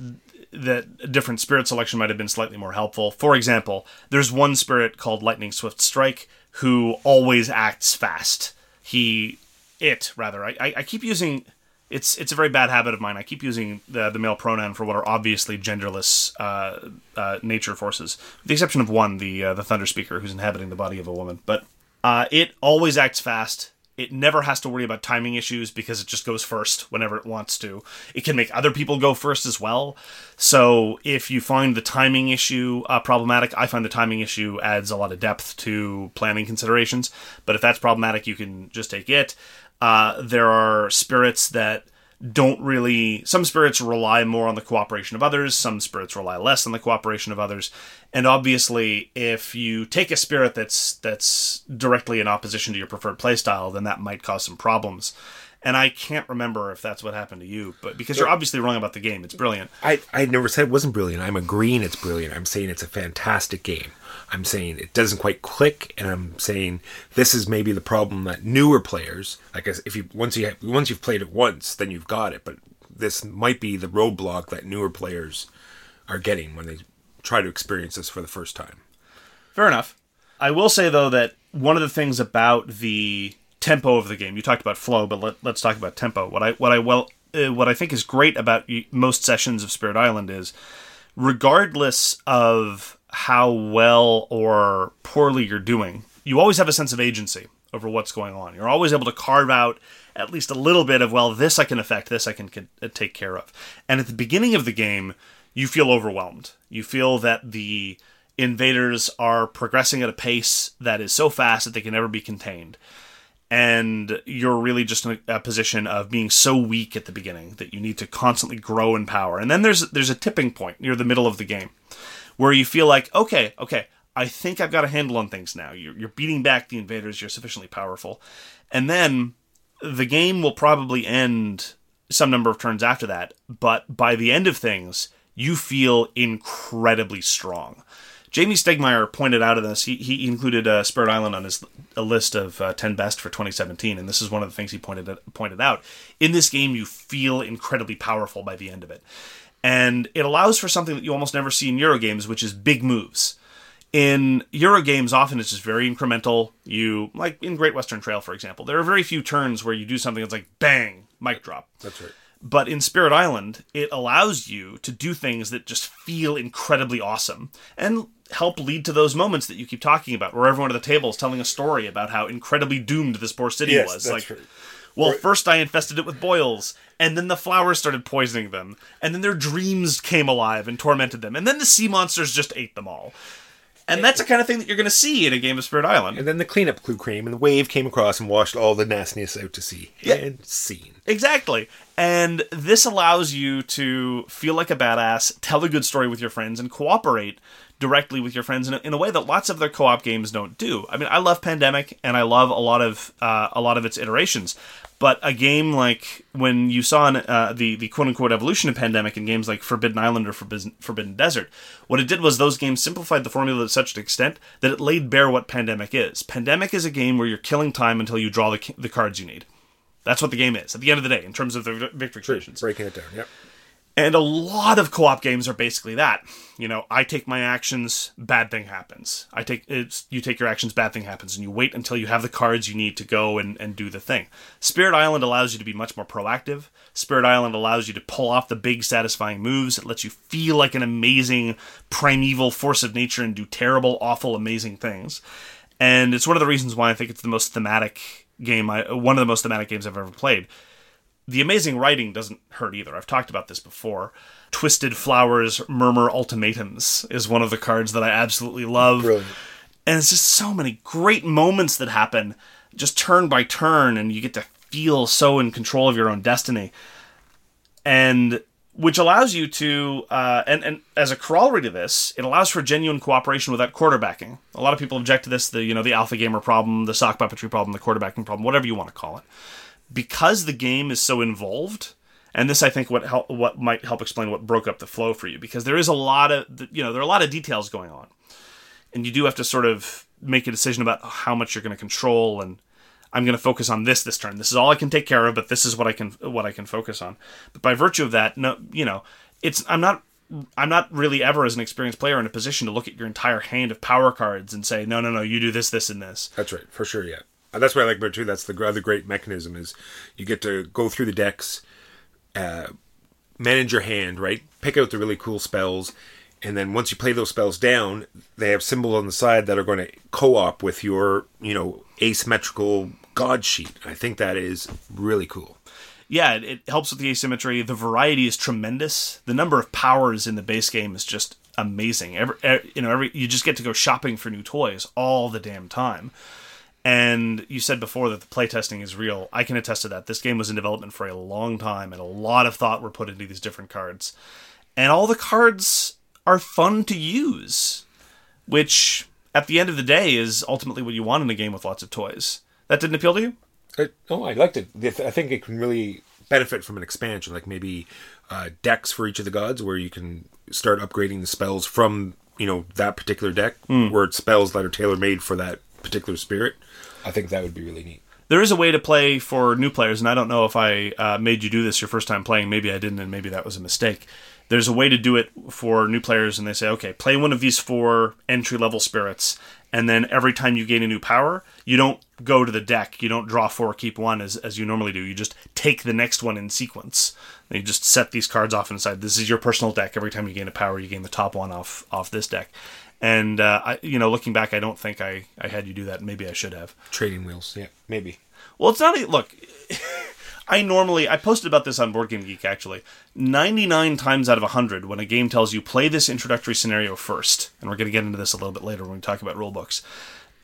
that a different spirit selection might have been slightly more helpful. For example, there's one spirit called Lightning Swift Strike who always acts fast. He, it rather. I, I, I keep using. It's it's a very bad habit of mine. I keep using the the male pronoun for what are obviously genderless uh, uh, nature forces, with the exception of one, the uh, the Thunder Speaker, who's inhabiting the body of a woman. But uh, it always acts fast. It never has to worry about timing issues because it just goes first whenever it wants to. It can make other people go first as well. So if you find the timing issue uh, problematic, I find the timing issue adds a lot of depth to planning considerations. But if that's problematic, you can just take it. Uh, there are spirits that don't really some spirits rely more on the cooperation of others some spirits rely less on the cooperation of others and obviously if you take a spirit that's that's directly in opposition to your preferred playstyle then that might cause some problems and I can't remember if that's what happened to you, but because you're obviously wrong about the game, it's brilliant. I, I never said it wasn't brilliant. I'm agreeing it's brilliant. I'm saying it's a fantastic game. I'm saying it doesn't quite click, and I'm saying this is maybe the problem that newer players, guess, if you once you have, once you've played it once, then you've got it. But this might be the roadblock that newer players are getting when they try to experience this for the first time. Fair enough. I will say though that one of the things about the tempo of the game. You talked about flow, but let, us talk about tempo. What I what I well uh, what I think is great about most sessions of Spirit Island is, regardless of how well or poorly you're doing, you always have a sense of agency over what's going on. You're always able to carve out at least a little bit of well, this I can affect, this I can, can uh, take care of. And at the beginning of the game, you feel overwhelmed. You feel that the invaders are progressing at a pace that is so fast that they can never be contained and you're really just in a, a, position of being so weak at the beginning that you need to constantly grow in power. And then there's there's a tipping point near the middle of the game where you feel like, okay, okay, I think I've got a handle on things now. You're, you're beating back the invaders. You're sufficiently powerful, and then the game will probably end some number of turns after that. But by the end of things, you feel incredibly strong. Jamey Stegmaier pointed out in this, he, he included uh, Spirit Island on his a list of uh, 10 best for 2017, and this is one of the things he pointed pointed out. In this game, you feel incredibly powerful by the end of it. And it allows for something that you almost never see in Eurogames, which is big moves. In Eurogames, often it's just very incremental. You, like in Great Western Trail, for example, there are very few turns where you do something that's like bang, mic drop. That's right. But in Spirit Island, it allows you to do things that just feel incredibly awesome and help lead to those moments that you keep talking about, where everyone at the table is telling a story about how incredibly doomed this poor city yes, was. That's like, right. Well, first I infested it with boils, and then the flowers started poisoning them, and then their dreams came alive and tormented them, and then the sea monsters just ate them all. And that's the kind of thing that you're going to see in a game of Spirit Island. And then the cleanup crew came, and the wave came across and washed all the nastiness out to sea. Yeah. And scene. Exactly. And this allows you to feel like a badass, tell a good story with your friends, and cooperate directly with your friends in a, in a way that lots of their co-op games don't do. I mean, I love Pandemic, and I love a lot of uh, a lot of its iterations. But a game like when you saw uh, the the quote unquote evolution of Pandemic in games like Forbidden Island or Forbidden, Forbidden Desert, what it did was those games simplified the formula to such an extent that it laid bare what Pandemic is. Pandemic is a game where you're killing time until you draw the, the cards you need. That's what the game is at the end of the day in terms of the victory conditions. Breaking it down, yep. And a lot of co-op games are basically that. You know, I take my actions, bad thing happens. I take it's you take your actions, bad thing happens, and you wait until you have the cards you need to go and, and do the thing. Spirit Island allows you to be much more proactive. Spirit Island allows you to pull off the big satisfying moves. It lets you feel like an amazing primeval force of nature and do terrible, awful, amazing things. And it's one of the reasons why I think it's the most thematic game I one of the most thematic games I've ever played the amazing writing doesn't hurt either. I've talked about this before. Twisted Flowers Murmur Ultimatums is one of the cards that I absolutely love. Brilliant. And it's just so many great moments that happen just turn by turn, and you get to feel so in control of your own destiny. And which allows you to, uh, and, and as a corollary to this, it allows for genuine cooperation without quarterbacking. A lot of people object to this, the you know the alpha gamer problem, the sock puppetry problem, the quarterbacking problem, whatever you want to call it because the game is so involved and this I think what help, what might help explain what broke up the flow for you because there is a lot of you know there are a lot of details going on and you do have to sort of make a decision about how much you're going to control and I'm going to focus on this this turn this is all I can take care of but this is what I can what I can focus on but by virtue of that no you know it's I'm not I'm not really ever as an experienced player in a position to look at your entire hand of power cards and say, no, no, no, you do this, this, and this. That's right, for sure. Yeah, that's what I like about it too. That's the other great mechanism is you get to go through the decks, uh, manage your hand, right? Pick out the really cool spells, and then once you play those spells down, they have symbols on the side that are going to co-op with your, you know, asymmetrical god sheet. I think that is really cool. Yeah, it, helps with the asymmetry. The variety is tremendous. The number of powers in the base game is just amazing. Every, every you know, every you just get to go shopping for new toys all the damn time. And you said before that the playtesting is real. I can attest to that. This game was in development for a long time, and a lot of thought were put into these different cards. And all the cards are fun to use, which at the end of the day is ultimately what you want in a game with lots of toys. That didn't appeal to you? Oh, I liked it. I think it can really benefit from an expansion, like maybe uh, decks for each of the gods, where you can start upgrading the spells from you know that particular deck, Hmm. where it's spells that are tailor made for that particular spirit. I think that would be really neat. There is a way to play for new players, and I don't know if I uh, made you do this your first time playing. Maybe I didn't, and maybe that was a mistake. There's a way to do it for new players, and they say, okay, play one of these four entry level spirits, and then every time you gain a new power, you don't go to the deck. You don't draw four, keep one as, as you normally do. You just take the next one in sequence. And you just set these cards off inside. This is your personal deck. Every time you gain a power, you gain the top one off off this deck. And uh, I, you know, looking back, I don't think I, I had you do that. Maybe I should have. Trading wheels, yeah, maybe. Well, it's not. a Look, I normally I posted about this on Board Game Geek. Actually, ninety nine times out of hundred, when a game tells you play this introductory scenario first, and we're going to get into this a little bit later when we talk about rule books,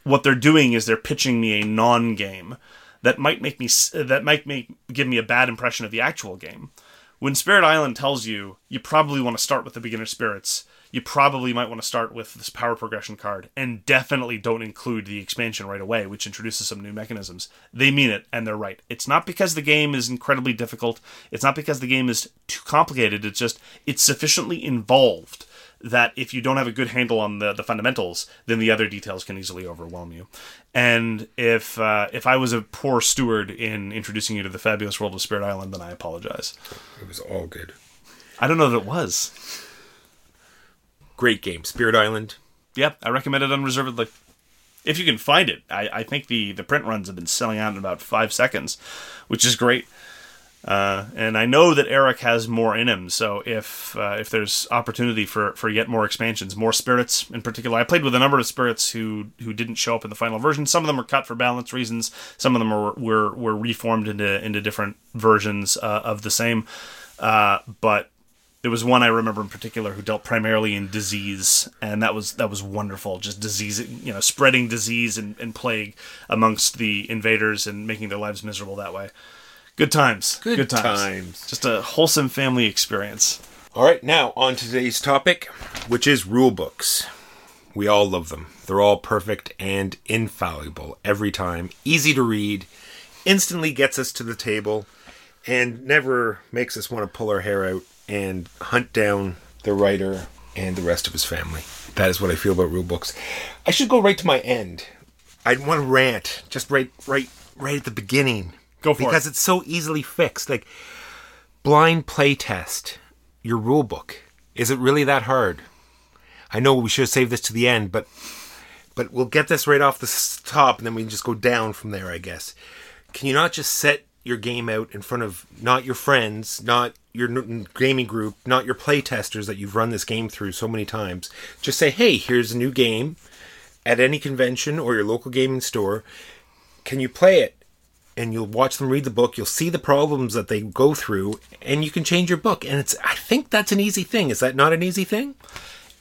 what they're doing is they're pitching me a non game that might make me that might make give me a bad impression of the actual game. When Spirit Island tells you you probably want to start with the beginner spirits, you probably might want to start with this power progression card, and definitely don't include the expansion right away, which introduces some new mechanisms. They mean it, and they're right. It's not because the game is incredibly difficult. It's not because the game is too complicated. It's just it's sufficiently involved that if you don't have a good handle on the, the fundamentals, then the other details can easily overwhelm you. And if uh, if I was a poor steward in introducing you to the fabulous world of Spirit Island, then I apologize. It was all good. I don't know that it was. Great game, Spirit Island. Yep, I recommend it unreservedly. If you can find it, I, I think the, the print runs have been selling out in about five seconds, which is great. Uh, and I know that Eric has more in him, so if uh, if there's opportunity for, for yet more expansions, more spirits in particular, I played with a number of spirits who who didn't show up in the final version. Some of them were cut for balance reasons. Some of them were were, were reformed into into different versions uh, of the same. Uh, but there was one I remember in particular who dealt primarily in disease, and that was that was wonderful. Just disease, you know, spreading disease and, and plague amongst the invaders and making their lives miserable that way. Good times. Good times. Just a wholesome family experience. All right, now on today's topic, which is rule books. We all love them. They're all perfect and infallible every time. Easy to read, instantly gets us to the table, and never makes us want to pull our hair out and hunt down the writer and the rest of his family. That is what I feel about rule books. I should go right to my end. I want to rant just right, right, right at the beginning. Go for it. because it's so easily fixed. Like blind play test your rule book. Is it really that hard? I know we should have saved this to the end, but but we'll get this right off the top, and then we can just go down from there. I guess. Can you not just set your game out in front of not your friends, not your gaming group, not your play testers that you've run this game through so many times? Just say, "Hey, here's a new game." At any convention or your local gaming store, can you play it? and you'll watch them read the book you'll see the problems that they go through and you can change your book and it's i think that's an easy thing is that not an easy thing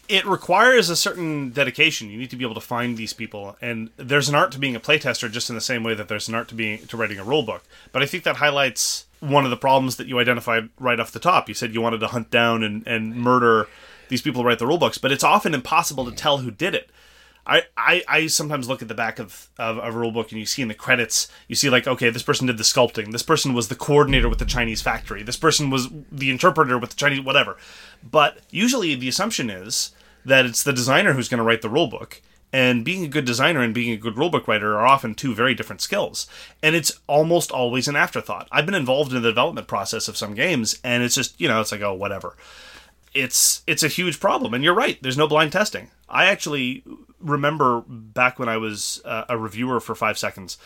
It requires a certain dedication. You need to be able to find these people, and there's an art to being a playtester, just in the same way that there's an art to being to writing a rule book. But I think that highlights one of the problems that you identified right off the top. You said you wanted to hunt down and, and murder these people who write the rule books, but it's often impossible to tell who did it. I, I, I sometimes look at the back of, of, a rule book and you see in the credits, you see like, okay, this person did the sculpting. This person was the coordinator with the Chinese factory. This person was the interpreter with the Chinese, whatever. But usually the assumption is that it's the designer who's going to write the rule book. And being a good designer and being a good rulebook writer are often two very different skills. And it's almost always an afterthought. I've been involved in the development process of some games, and it's just, you know, it's like, oh, whatever it's it's a huge problem. And you're right. There's no blind testing. I actually remember back when I was uh, a reviewer for Five Seconds,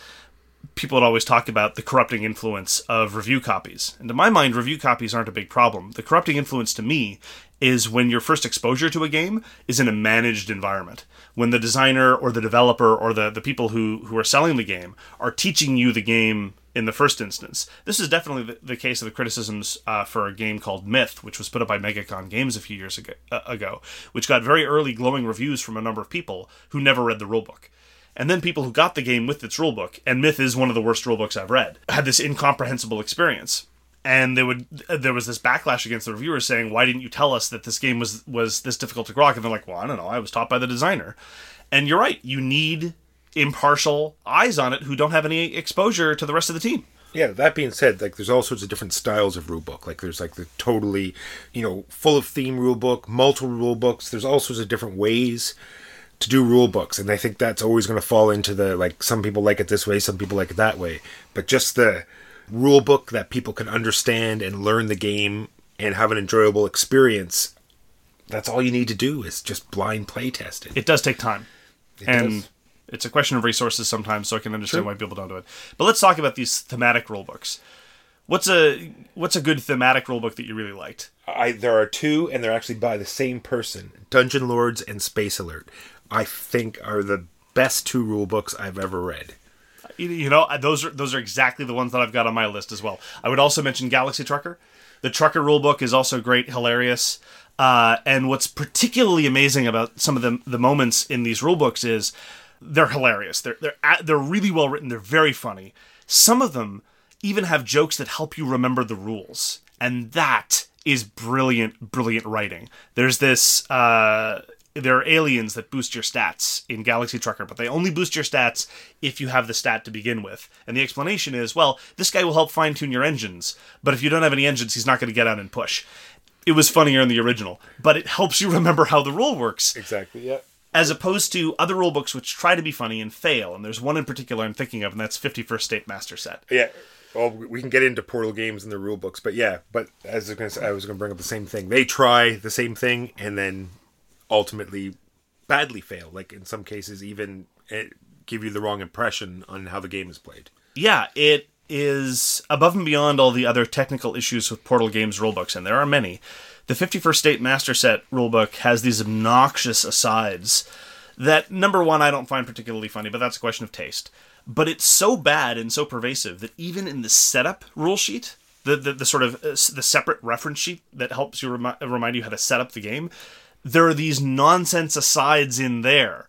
people would always talk about the corrupting influence of review copies. And to my mind, review copies aren't a big problem. The corrupting influence to me is when your first exposure to a game is in a managed environment. When the designer or the developer or the, the people who, who are selling the game are teaching you the game in the first instance. This is definitely the, the case of the criticisms uh, for a game called Myth, which was put up by Megacon Games a few years ago, uh, ago, which got very early glowing reviews from a number of people who never read the rulebook and then people who got the game with its rulebook, and Myth is one of the worst rulebooks I've read, had this incomprehensible experience. And they would there was this backlash against the reviewers saying, "Why didn't you tell us that this game was was this difficult to grok?" And they're like, "Well, I don't know. I was taught by the designer." And you're right. You need impartial eyes on it who don't have any exposure to the rest of the team. Yeah, that being said, like there's all sorts of different styles of rulebook. Like there's like the totally, you know, full of theme rulebook, multiple rulebooks. There's all sorts of different ways to do rule books and i think that's always going to fall into the like some people like it this way some people like it that way but just the rule book that people can understand and learn the game and have an enjoyable experience that's all you need to do is just blind play test it It does take time. It and does. it's a question of resources sometimes, so I can understand Sure. why people don't do it. But let's talk about these thematic rule books. What's a what's a good thematic rule book that you really liked? I there are two and they're actually by the same person dungeon lords and space alert i think are the best two rule books i've ever read You- know, those are those are exactly the ones that I've got on my list as well. I would also mention Galaxy Trucker. The Trucker rulebook is also great, hilarious. Uh, and what's particularly amazing about some of the the moments in these rulebooks is they're hilarious. They're they're they're really well written. They're very funny. Some of them even have jokes that help you remember the rules, and that is brilliant, brilliant writing. There's this. Uh, there are aliens that boost your stats in Galaxy Trucker, but they only boost your stats if you have the stat to begin with. And the explanation is, well, this guy will help fine tune your engines, but if you don't have any engines, he's not going to get out and push. It was funnier in the original, but it helps you remember how the rule works exactly yeah as opposed to other rule books which try to be funny and fail. And there's one in particular I'm thinking of, and that's 51st State Master Set. Yeah. Well, we can get into Portal games and the rule books, but yeah. But as I was going to I was going to bring up the same thing. They try the same thing and then ultimately badly fail. Like in some cases, even eh, give you the wrong impression on how the game is played. Yeah, it is above and beyond all the other technical issues with Portal Games rulebooks, and there are many. The 51st State Master Set rulebook has these obnoxious asides that, number one, I don't find particularly funny, but that's a question of taste. But it's so bad and so pervasive that even in the setup rule sheet, the, the, the sort of uh, the separate reference sheet that helps you remi- remind you how to set up the game, there are these nonsense asides in there.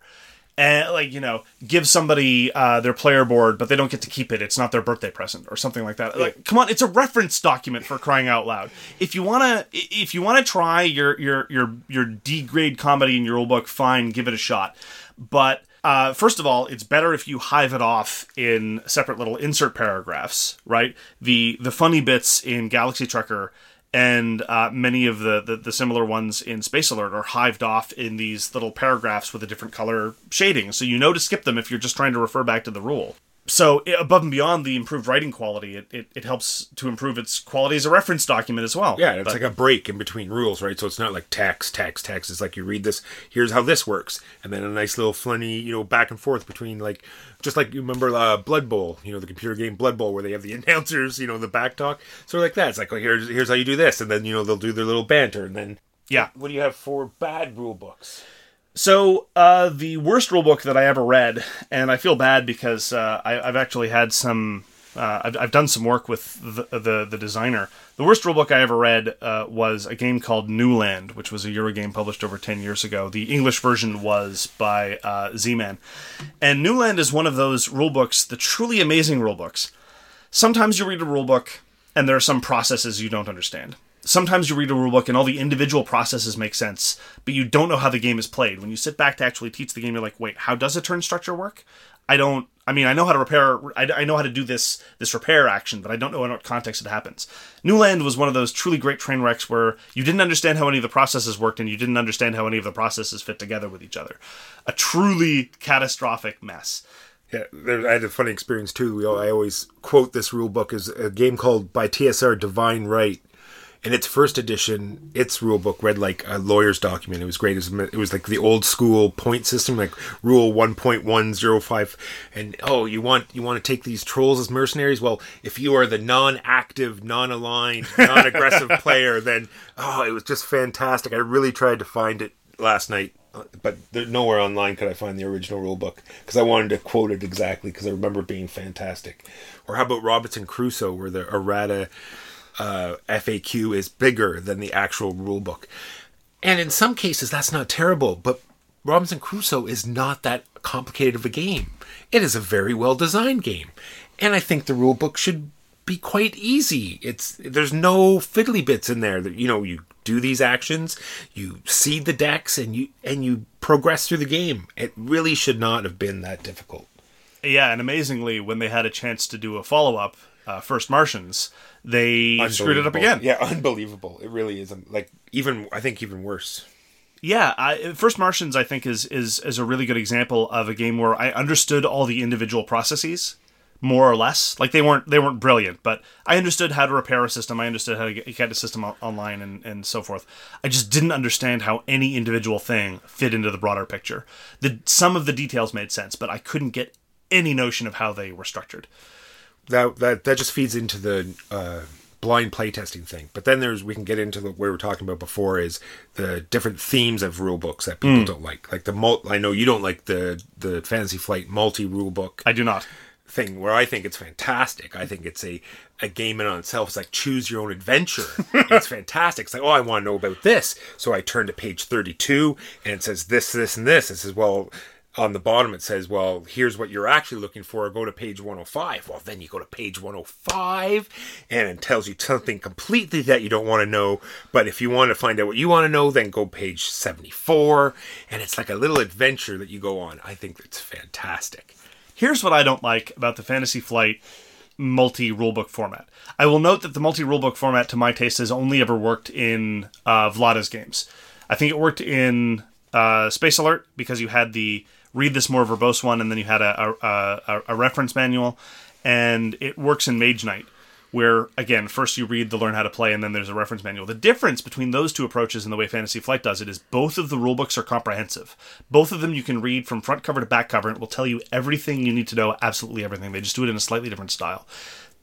And like you know give somebody uh, their player board but they don't get to keep it. It's not their birthday present or something like that. Like come on it's a reference document for crying out loud. If you want to if you want to try your your your your d grade comedy in your rule book fine give it a shot. But uh, first of all, it's better if you hive it off in separate little insert paragraphs, right? The the funny bits in Galaxy Trucker and uh, many of the, the the similar ones in Space Alert are hived off in these little paragraphs with a different color shading, so you know to skip them if you're just trying to refer back to the rule. So above and beyond the improved writing quality, it, it, it helps to improve its quality as a reference document as well. Yeah, it's But- like a break in between rules, right? So it's not like text, text, text. It's like you read this, here's how this works, and then a nice little funny, you know, back and forth between like, just like you remember uh, Blood Bowl, you know, the computer game Blood Bowl, where they have the announcers, you know, the back talk, sort of like that. It's like, oh, here's here's how you do this, and then you know they'll do their little banter, and then yeah. what do you have for bad rule books? So uh, the worst rulebook that I ever read, and I feel bad because uh, I, I've actually had some. Uh, I've, I've done some work with the, the the designer. The worst rulebook I ever read uh, was a game called Neuland, which was a Eurogame published over ten years ago. The English version was by uh, Z-Man, and Neuland is one of those rulebooks, the truly amazing rulebooks. Sometimes you read a rulebook and there are some processes you don't understand. Sometimes you read a rulebook and all the individual processes make sense, but you don't know how the game is played. When you sit back to actually teach the game, you're like, wait, how does a turn structure work? I don't. I mean, I know how to repair. I, I know how to do this this repair action, but I don't know in what context it happens. Neuland was one of those truly great train wrecks where you didn't understand how any of the processes worked, and you didn't understand how any of the processes fit together with each other. A truly catastrophic mess. Yeah, there, I had a funny experience too. We all, I always quote this rule book as a game called by TSR Divine Right. And its first edition, its rule book read like a lawyer's document. It was great. It was, it was like the old school point system, like rule one point one zero five. And oh, you want you want to take these trolls as mercenaries? Well, if you are the non-active, non-aligned, non-aggressive player, then oh, it was just fantastic. I really tried to find it last night, but there, nowhere online could I find the original rule book because I wanted to quote it exactly because I remember it being fantastic. Or how about Robinson Crusoe, where the errata uh, FAQ is bigger than the actual rule book. And in some cases, that's not terrible, but Robinson Crusoe is not that complicated of a game. It is a very well designed game. And I think the rule book should be quite easy. It's there's no fiddly bits in there that you know you do these actions, you seed the decks and you and you progress through the game. It really should not have been that difficult. Yeah, and amazingly when they had a chance to do a follow-up uh, First Martians, they screwed it up again. Yeah, unbelievable. It really is. um, Like even I think even worse. Yeah, I, First Martians I think is is is a really good example of a game where I understood all the individual processes more or less. Like they weren't they weren't brilliant, but I understood how to repair a system. I understood how to get, get a system o- online and and so forth. I just didn't understand how any individual thing fit into the broader picture. The some of the details made sense, but I couldn't get any notion of how they were structured. That that that just feeds into the uh, blind playtesting thing. But then there's we can get into the what we were talking about before is the different themes of rule books that people don't like. Like the mul- I know you don't like the the Fantasy Flight multi rule book I do not. thing where I think it's fantastic. I think it's a a game in on itself. It's like choose your own adventure. it's fantastic. It's like, oh, I want to know about this. So I turn to page 32 and it says this, this, and this. It says, well, on the bottom it says, well, here's what you're actually looking for. Go to page 105. Well, then you go to page 105 and it tells you something completely that you don't want to know. But if you want to find out what you want to know, then go page 74. And it's like a little adventure that you go on. I think it's fantastic. Here's what I don't like about the Fantasy Flight multi rulebook format. I will note that the multi rulebook format, to my taste, has only ever worked in uh, Vlaada's games. I think it worked in uh, Space Alert because you had the read this more verbose one, and then you had a, a, a, a reference manual, and it works in Mage Knight. Where again, first you read the learn how to play, and then there's a reference manual. The difference between those two approaches and the way Fantasy Flight does it is both of the rulebooks are comprehensive. Both of them you can read from front cover to back cover, and it will tell you everything you need to know, absolutely everything. They just do it in a slightly different style.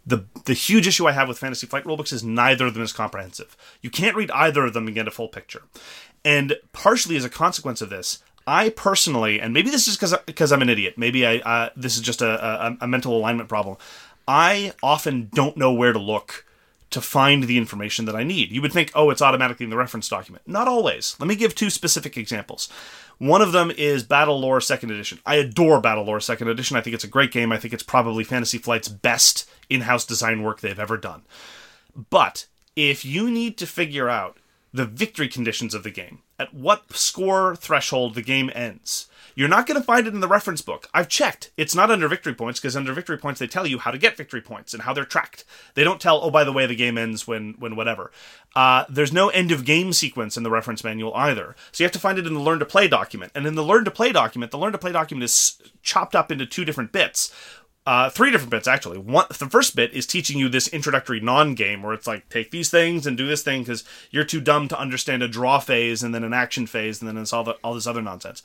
The the huge issue I have with Fantasy Flight rulebooks is neither of them is comprehensive. You can't read either of them and get a full picture. And partially as a consequence of this, I personally, and maybe this is because because I'm an idiot. Maybe I uh, this is just a, a, a mental alignment problem. I often don't know where to look to find the information that I need. You would think, oh, it's automatically in the reference document. Not always. Let me give two specific examples. One of them is BattleLore Second Edition. I adore BattleLore Second Edition. I think it's a great game. I think it's probably Fantasy Flight's best in-house design work they've ever done. But if you need to figure out the victory conditions of the game, at what score threshold the game ends, you're not going to find it in the reference book. I've checked. It's not under victory points because under victory points they tell you how to get victory points and how they're tracked. They don't tell, oh, by the way, the game ends when when whatever. Uh, there's no end of game sequence in the reference manual either. So you have to find it in the learn to play document. And in the learn to play document, the learn to play document is chopped up into two different bits. Uh, three different bits actually. One, the first bit is teaching you this introductory non-game where it's like take these things and do this thing because you're too dumb to understand a draw phase and then an action phase and then it's all the, all this other nonsense.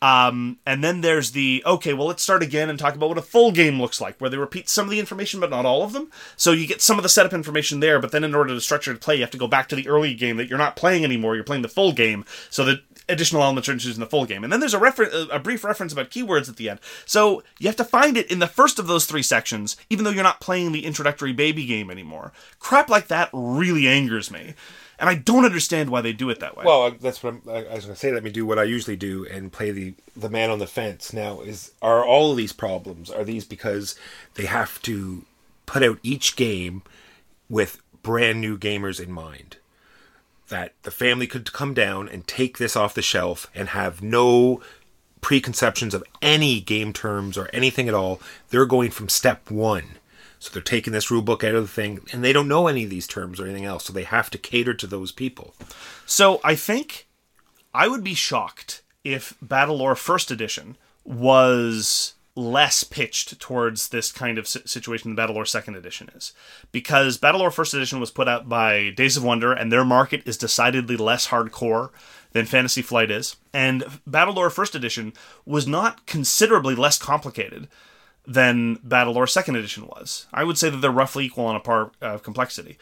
Um, and then there's the okay, well, let's start again and talk about what a full game looks like, where they repeat some of the information but not all of them. So you get some of the setup information there, but then in order to structure to play, you have to go back to the early game that you're not playing anymore. You're playing the full game, so that additional elements are introduced in the full game. And then there's a refer- a brief reference about keywords at the end. So you have to find it in the first of those three sections, even though you're not playing the introductory baby game anymore. Crap like that really angers me. And I don't understand why they do it that way. Well, that's what I'm, I was going to say. Let me do what I usually do and play the the man on the fence. Now, is are all of these problems? Are these because they have to put out each game with brand new gamers in mind? That the family could come down and take this off the shelf and have no preconceptions of any game terms or anything at all. They're going from step one. So they're taking this rule book out of the thing, and they don't know any of these terms or anything else. So they have to cater to those people. So I think I would be shocked if BattleLore First Edition was less pitched towards this kind of situation than Battlelore Second Edition is, because Battlelore First Edition was put out by Days of Wonder, and their market is decidedly less hardcore than Fantasy Flight is, and Battlelore First Edition was not considerably less complicated than Battlelore Second Edition was. I would say that they're roughly equal on a par of complexity.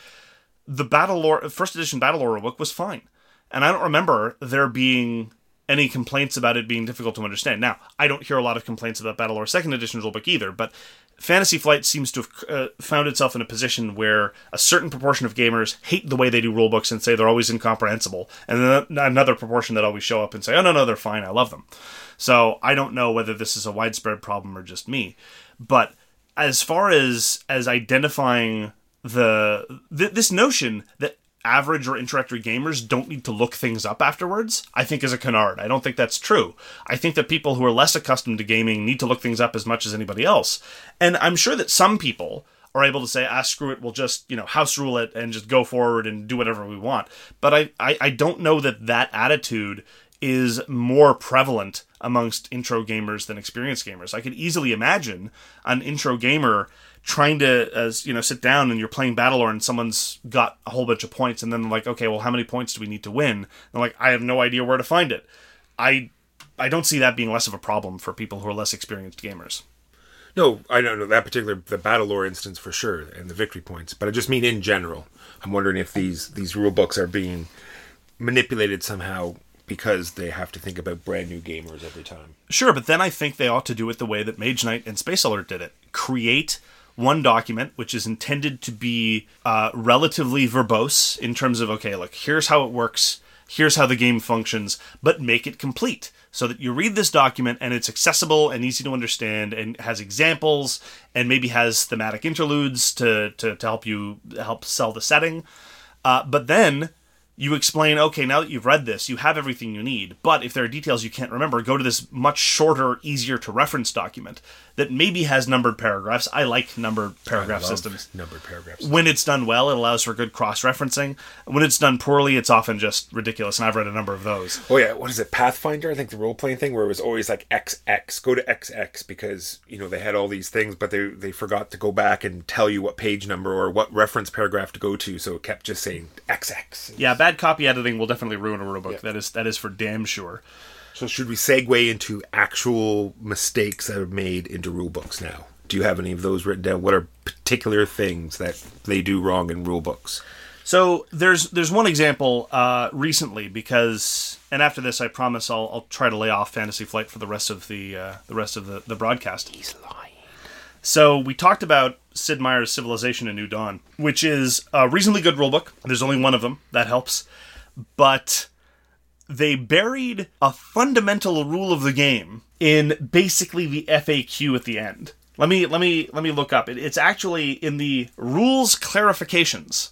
The Battlelore First Edition Battlelore book was fine, and I don't remember there being any complaints about it being difficult to understand. Now, I don't hear a lot of complaints about Battlelore Second Edition rulebook either, but Fantasy Flight seems to have uh, found itself in a position where a certain proportion of gamers hate the way they do rulebooks and say they're always incomprehensible, and then another proportion that always show up and say, "Oh no, no, they're fine. I love them." So I don't know whether this is a widespread problem or just me, but as far as as identifying the th- this notion that average or introductory gamers don't need to look things up afterwards, I think is a canard. I don't think that's true. I think that people who are less accustomed to gaming need to look things up as much as anybody else. And I'm sure that some people are able to say, ah, screw it, we'll just, you know, house rule it and just go forward and do whatever we want. But I, I, I don't know that that attitude is more prevalent amongst intro gamers than experienced gamers. I could easily imagine an intro gamer trying to as you know sit down and you're playing Battlelore and someone's got a whole bunch of points and then like okay well how many points do we need to win? And like I have no idea where to find it. I I don't see that being less of a problem for people who are less experienced gamers. No I don't know that particular the battle Battlelore instance for sure and the victory points but I just mean in general. I'm wondering if these these rule books are being manipulated somehow because they have to think about brand new gamers every time. Sure but then I think they ought to do it the way that Mage Knight and Space Alert did it. Create one document which is intended to be uh, relatively verbose in terms of okay look here's how it works here's how the game functions but make it complete so that you read this document and it's accessible and easy to understand and has examples and maybe has thematic interludes to, to, to help you help sell the setting. Uh, but then you explain, okay, now that you've read this, you have everything you need. But if there are details you can't remember, go to this much shorter, easier to reference document that maybe has numbered paragraphs. I like numbered paragraph systems. Numbered paragraphs. When it's done well, it allows for good cross referencing. When it's done poorly, it's often just ridiculous. And I've read a number of those. Oh yeah, what is it? Pathfinder, I think the role playing thing where it was always like XX, go to XX because you know they had all these things, but they they forgot to go back and tell you what page number or what reference paragraph to go to, so it kept just saying XX. Yeah, bad copy editing will definitely ruin a rulebook. Yeah. That is that is for damn sure. So should we segue into actual mistakes that are made into rule books now? Do you have any of those written down? What are particular things that they do wrong in rule books? So there's there's one example uh, recently because, and after this, I promise I'll, I'll try to lay off Fantasy Flight for the rest of the uh, the rest of the, the broadcast. He's lying. So we talked about Sid Meier's Civilization: and New Dawn, which is a reasonably good rulebook. There's only one of them that helps, but they buried a fundamental rule of the game in basically the FAQ at the end. Let me let me let me look up. It, it's actually in the rules clarifications.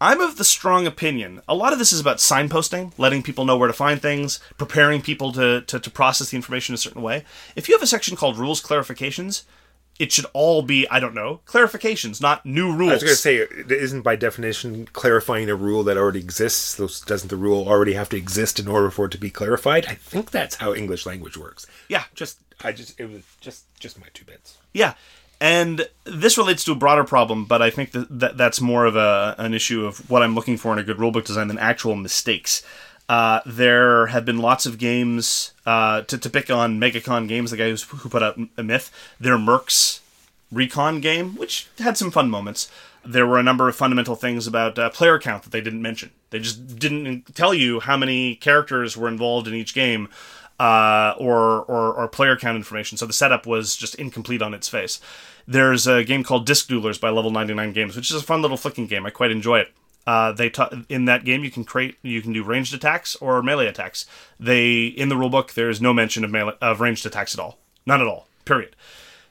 I'm of the strong opinion. A lot of this is about signposting, letting people know where to find things, preparing people to, to, to process the information a certain way. If you have a section called rules clarifications, it should all be I don't know clarifications, not new rules. I was going to say, it isn't by definition clarifying a rule that already exists. Doesn't the rule already have to exist in order for it to be clarified? I think that's how English language works. Yeah, just I just it was just just my two bits. Yeah, and this relates to a broader problem, but I think that, that that's more of a an issue of what I'm looking for in a good rulebook design than actual mistakes. Uh, there have been lots of games uh, to, to pick on Megacon Games, the guy who put out a myth. Their Mercs Recon game, which had some fun moments. There were a number of fundamental things about uh, player count that they didn't mention. They just didn't tell you how many characters were involved in each game, uh, or, or or player count information. So the setup was just incomplete on its face. There's a game called Disc Duelers by Level 99 Games, which is a fun little flicking game. I quite enjoy it. Uh, they ta- in that game you can create you can do ranged attacks or melee attacks. They in the rulebook there is no mention of melee, of ranged attacks at all, none at all. Period.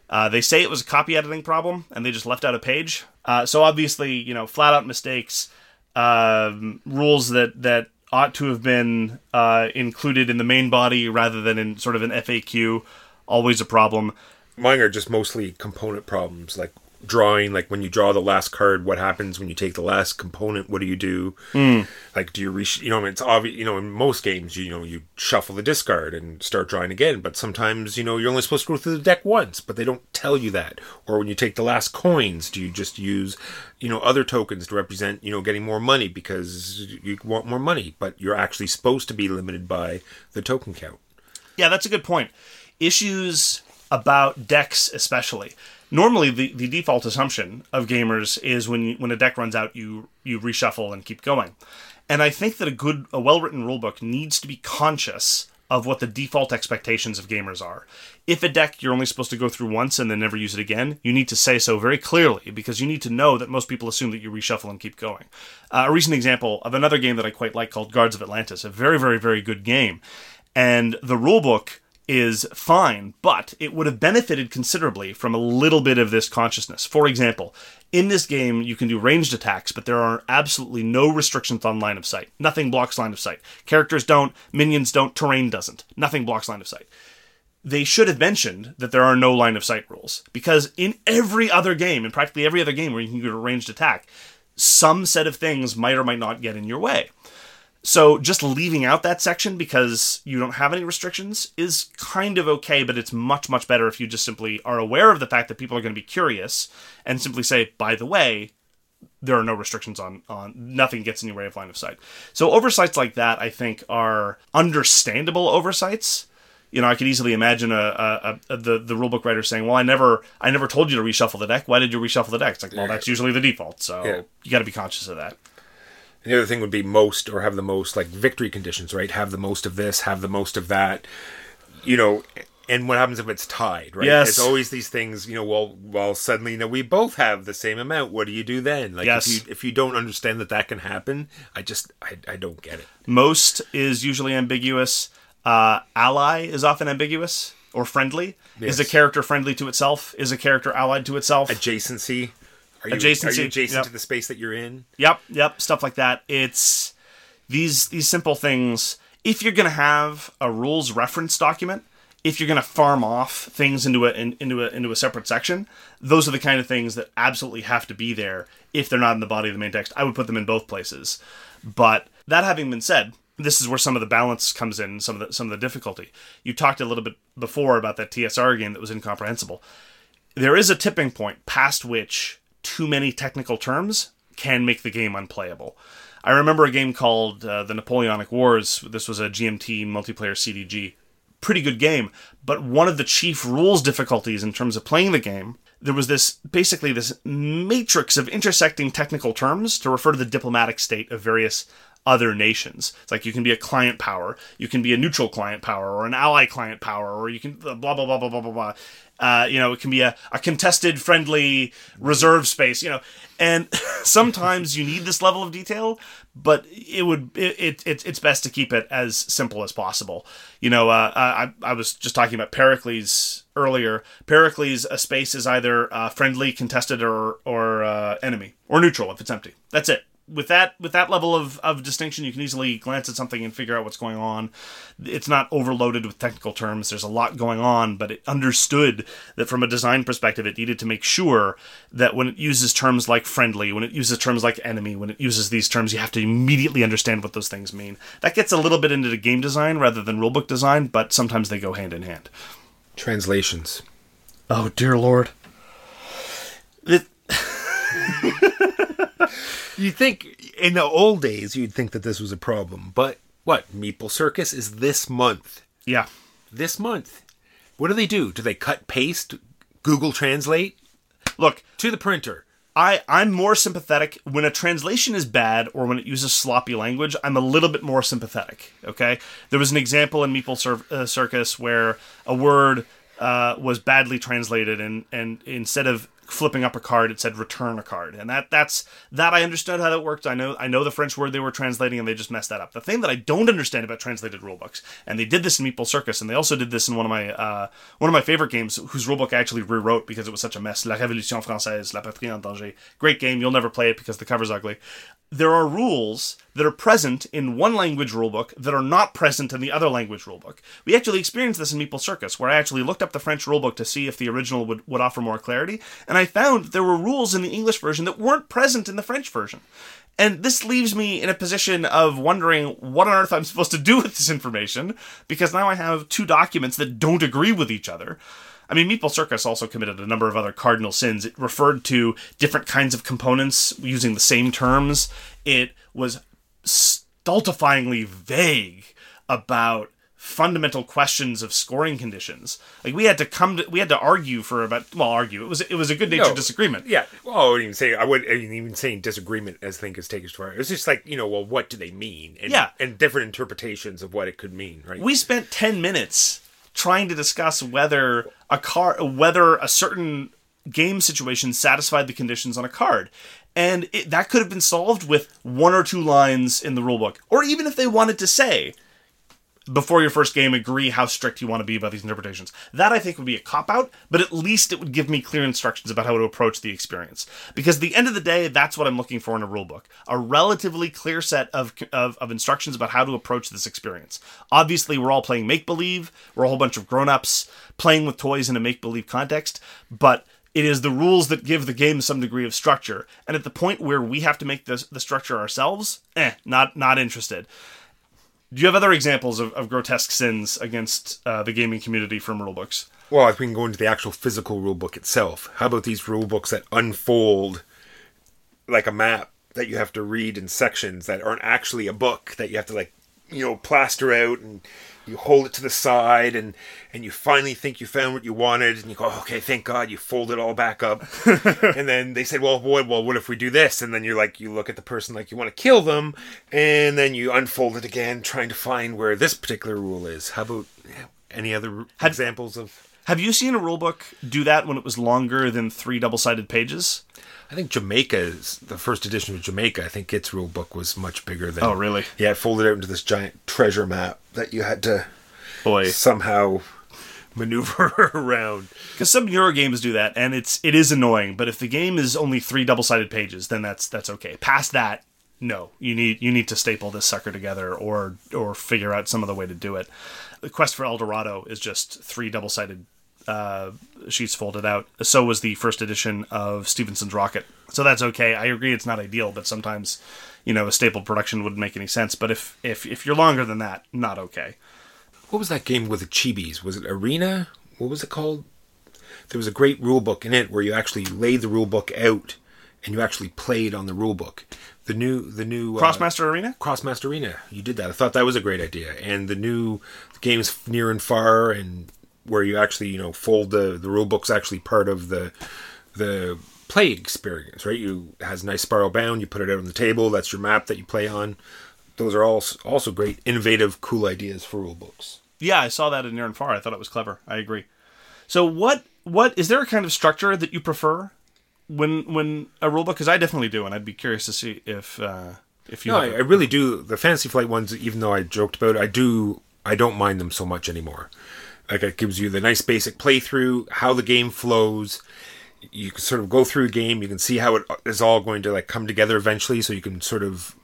Uh, they say it was a copy editing problem and they just left out a page. Uh, so obviously, you know, flat out mistakes, um, rules that that ought to have been uh, included in the main body rather than in sort of an FAQ, always a problem. Mine are just mostly component problems, like drawing like when you draw the last card what happens when you take the last component? What do you do? Hmm. Like do you re- you know it's obvious you know in most games you, you know you shuffle the discard and start drawing again but sometimes you know you're only supposed to go through the deck once but they don't tell you that. Or when you take the last coins do you just use you know other tokens to represent you know getting more money because you want more money but you're actually supposed to be limited by the token count? Yeah, that's a good point. Issues about decks, especially. Normally, the, the default assumption of gamers is when when a deck runs out, you you reshuffle and keep going. And I think that a good, a well written rulebook needs to be conscious of what the default expectations of gamers are. If a deck you're only supposed to go through once and then never use it again, you need to say so very clearly because you need to know that most people assume that you reshuffle and keep going. Uh, a recent example of another game that I quite like called Guards of Atlantis, a very, very, very good game. And the rulebook is fine, but it would have benefited considerably from a little bit of this consciousness. For example, in this game, you can do ranged attacks, but there are absolutely no restrictions on line of sight. Nothing blocks line of sight. Characters don't, minions don't, terrain doesn't. Nothing blocks line of sight. They should have mentioned that there are no line of sight rules, because in every other game, in practically every other game where you can do a ranged attack, some set of things might or might not get in your way. So just leaving out that section because you don't have any restrictions is kind of okay, but it's much, much better if you just simply are aware of the fact that people are going to be curious and simply say, by the way, there are no restrictions on on nothing gets in your way of line of sight. So oversights like that, I think, are understandable oversights. You know, I could easily imagine a, a, a the the rulebook writer saying, "Well, I never I never told you to reshuffle the deck. Why did you reshuffle the deck?" It's like, well, that's usually the default, so Yeah. you got to be conscious of that. And the other thing would be most or have the most like victory conditions, right? Have the most of this, have the most of that. You know, and what happens if it's tied, right? Yes. It's always these things, you know, well well suddenly you know we both have the same amount. What do you do then? Like Yes. if you if you don't understand that that can happen, I just I, I don't get it. Most is usually ambiguous. Uh, ally is often ambiguous or friendly. Is a character friendly to itself? Is a character allied to itself? Adjacency. Are you, Adjacency, Are you adjacent yep. to the space that you're in? Yep, yep, stuff like that. It's these these simple things. If you're going to have a rules reference document, if you're going to farm off things into a in, into a into a separate section, those are the kind of things that absolutely have to be there. If they're not in the body of the main text, I would put them in both places. But that having been said, this is where some of the balance comes in, some of the some of the difficulty. You talked a little bit before about that TSR game that was incomprehensible there is a tipping point past which too many technical terms can make the game unplayable. I remember a game called uh, the Napoleonic Wars. This was a GMT multiplayer CDG. Pretty good game, but one of the chief rules difficulties in terms of playing the game, there was this basically this matrix of intersecting technical terms to refer to the diplomatic state of various other nations. It's like you can be a client power, you can be a neutral client power, or an ally client power, or you can blah blah blah blah blah blah blah. Uh, you know, it can be a, a contested, friendly reserve space. You know, and sometimes you need this level of detail, but it would it, it, it it's best to keep it as simple as possible. You know, uh, I I was just talking about Pericles earlier. Pericles, a space is either uh, friendly, contested, or or uh, enemy, or neutral if it's empty. That's it with that with that level of, of distinction you can easily glance at something and figure out what's going on. It's not overloaded with technical terms. There's a lot going on but it understood that from a design perspective it needed to make sure that when it uses terms like friendly when it uses terms like enemy when it uses these terms you have to immediately understand what those things mean. That gets a little bit into the game design rather than rulebook design but sometimes they go hand in hand. Translations. oh dear lord. It- You think in the old days you'd think that this was a problem, but what? Meeple Circus is this month. yeah This month. What do they do? Do they cut paste Google Translate look to the printer? I, I'm more sympathetic when a translation is bad or when it uses sloppy language. I'm a little bit more sympathetic. Okay, there was an example in Meeple Cir- uh, Circus where a word uh, was badly translated, and and instead of flipping up a card, it said return a card, and that that's that I understood how that worked. I know I know the French word they were translating, and they just messed that up. The thing that I don't understand about translated rulebooks, and they did this in Meeple Circus, and they also did this in one of my uh, one of my favorite games, whose rulebook I actually rewrote because it was such a mess. La Révolution Française, La Patrie en danger. Great game. You'll never play it because the cover's ugly. There are rules that are present in one language rulebook that are not present in the other language rulebook. We actually experienced this in Meeple Circus, where I actually looked up the French rulebook to see if the original would, would offer more clarity, and I found there were rules in the English version that weren't present in the French version. And this leaves me in a position of wondering what on earth I'm supposed to do with this information, because now I have two documents that don't agree with each other. I mean, Meeple Circus also committed a number of other cardinal sins. It referred to different kinds of components using the same terms. It was stultifyingly vague about fundamental questions of scoring conditions. Like we had to come to, we had to argue for about well argue. It was it was a good natured No. disagreement. Yeah. Well, I wouldn't even say I wouldn't even saying disagreement as think is taken too far. It was just like you know, well, what do they mean? And, Yeah. and different interpretations of what it could mean, right? We spent 10 minutes trying to discuss whether a car whether a certain game situation satisfied the conditions on a card. And it, that could have been solved with one or two lines in the rulebook. Or even if they wanted to say, before your first game agree how strict you want to be about these interpretations. That I think would be a cop out, but at least it would give me clear instructions about how to approach the experience. Because at the end of the day, that's what I'm looking for in a rulebook. A relatively clear set of, of, of instructions about how to approach this experience. Obviously, we're all playing make believe, we're a whole bunch of grown ups playing with toys in a make believe context, but it is the rules that give the game some degree of structure. And at the point where we have to make this, the structure ourselves, eh, not not interested. Do you have other examples of, of grotesque sins against uh, the gaming community from rulebooks? Well, if we can go into the actual physical rule book itself, how about these rule books that unfold like a map that you have to read in sections that aren't actually a book that you have to like you know plaster out and you hold it to the side and and you finally think you found what you wanted and you go okay thank god you fold it all back up and then they said well boy well what if we do this and then you're like you look at the person like you want to kill them and then you unfold it again trying to find where this particular rule is how about any other Had, examples of Have you seen a rulebook do that when it was longer than three double sided pages? I think Jamaica's the first edition of Jamaica. I think its rule book was much bigger than. Oh, really? Yeah, it folded out into this giant treasure map that you had to Boy. somehow maneuver around. Because some Euro games do that, and it's it is annoying. But if the game is only three double sided pages, then that's that's okay. Past that, no, you need you need to staple this sucker together, or or figure out some other way to do it. The Quest for El Dorado is just three double sided uh, sheets folded out. So was the first edition of Stephenson's Rocket. So that's okay. I agree, it's not ideal, but sometimes you know a stapled production wouldn't make any sense. But if if if you're longer than that, not okay. What was that game with the chibis? Was it Arena? What was it called? There was a great rule book in it where you actually laid the rule book out and you actually played on the rule book. The new the new uh, Krosmaster Arena. Krosmaster Arena. You did that. I thought that was a great idea. And the new games near and far, and where you actually you know fold the the rule book's actually part of the the play experience, right? You it has nice spiral bound. You put it out on the table. That's your map that you play on. Those are all also great, innovative, cool ideas for rule books. Yeah, I saw that in Near and Far. I thought it was clever. I agree. So what what is there a kind of structure that you prefer when when a rulebook? Because I definitely do, and I'd be curious to see if uh, if you. No, I, a- I really do. The Fantasy Flight ones, even though I joked about it, I do. I don't mind them so much anymore. Like it gives you the nice basic playthrough, how the game flows. You can sort of go through a game. You can see how it is all going to like come together eventually. So you can sort of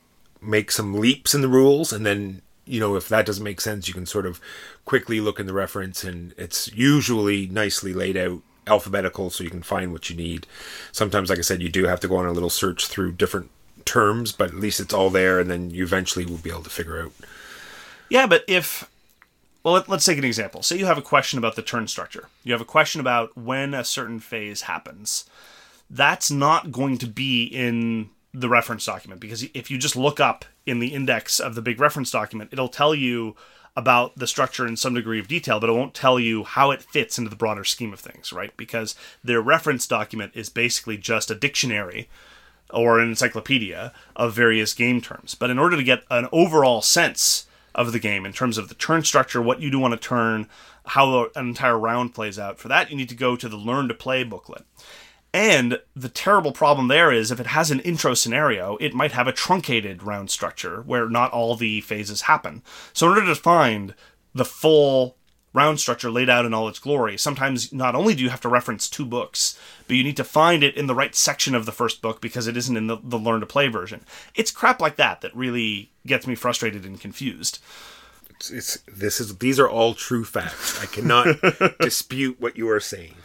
make some leaps in the rules, and then you know if that doesn't make sense, you can sort of quickly look in the reference, and it's usually nicely laid out alphabetical so you can find what you need. Sometimes, like I said, you do have to go on a little search through different terms, but at least it's all there, and then you eventually will be able to figure out. yeah, but if well, let, let's take an example. Say you have a question about the turn structure. You have a question about when a certain phase happens. That's not going to be in the reference document because if you just look up in the index of the big reference document, it'll tell you about the structure in some degree of detail, but it won't tell you how it fits into the broader scheme of things, right? Because their reference document is basically just a dictionary or an encyclopedia of various game terms. But in order to get an overall sense of the game in terms of the turn structure, what you do on a turn, how an entire round plays out, for that you need to go to the Learn to Play booklet. And the terrible problem there is if it has an intro scenario, it might have a truncated round structure where not all the phases happen. So, in order to find the full round structure laid out in all its glory, sometimes not only do you have to reference two books, but you need to find it in the right section of the first book because it isn't in the, the Learn to Play version. It's crap like that that really gets me frustrated and confused. It's, it's this is these are all true facts. I cannot dispute what you are saying.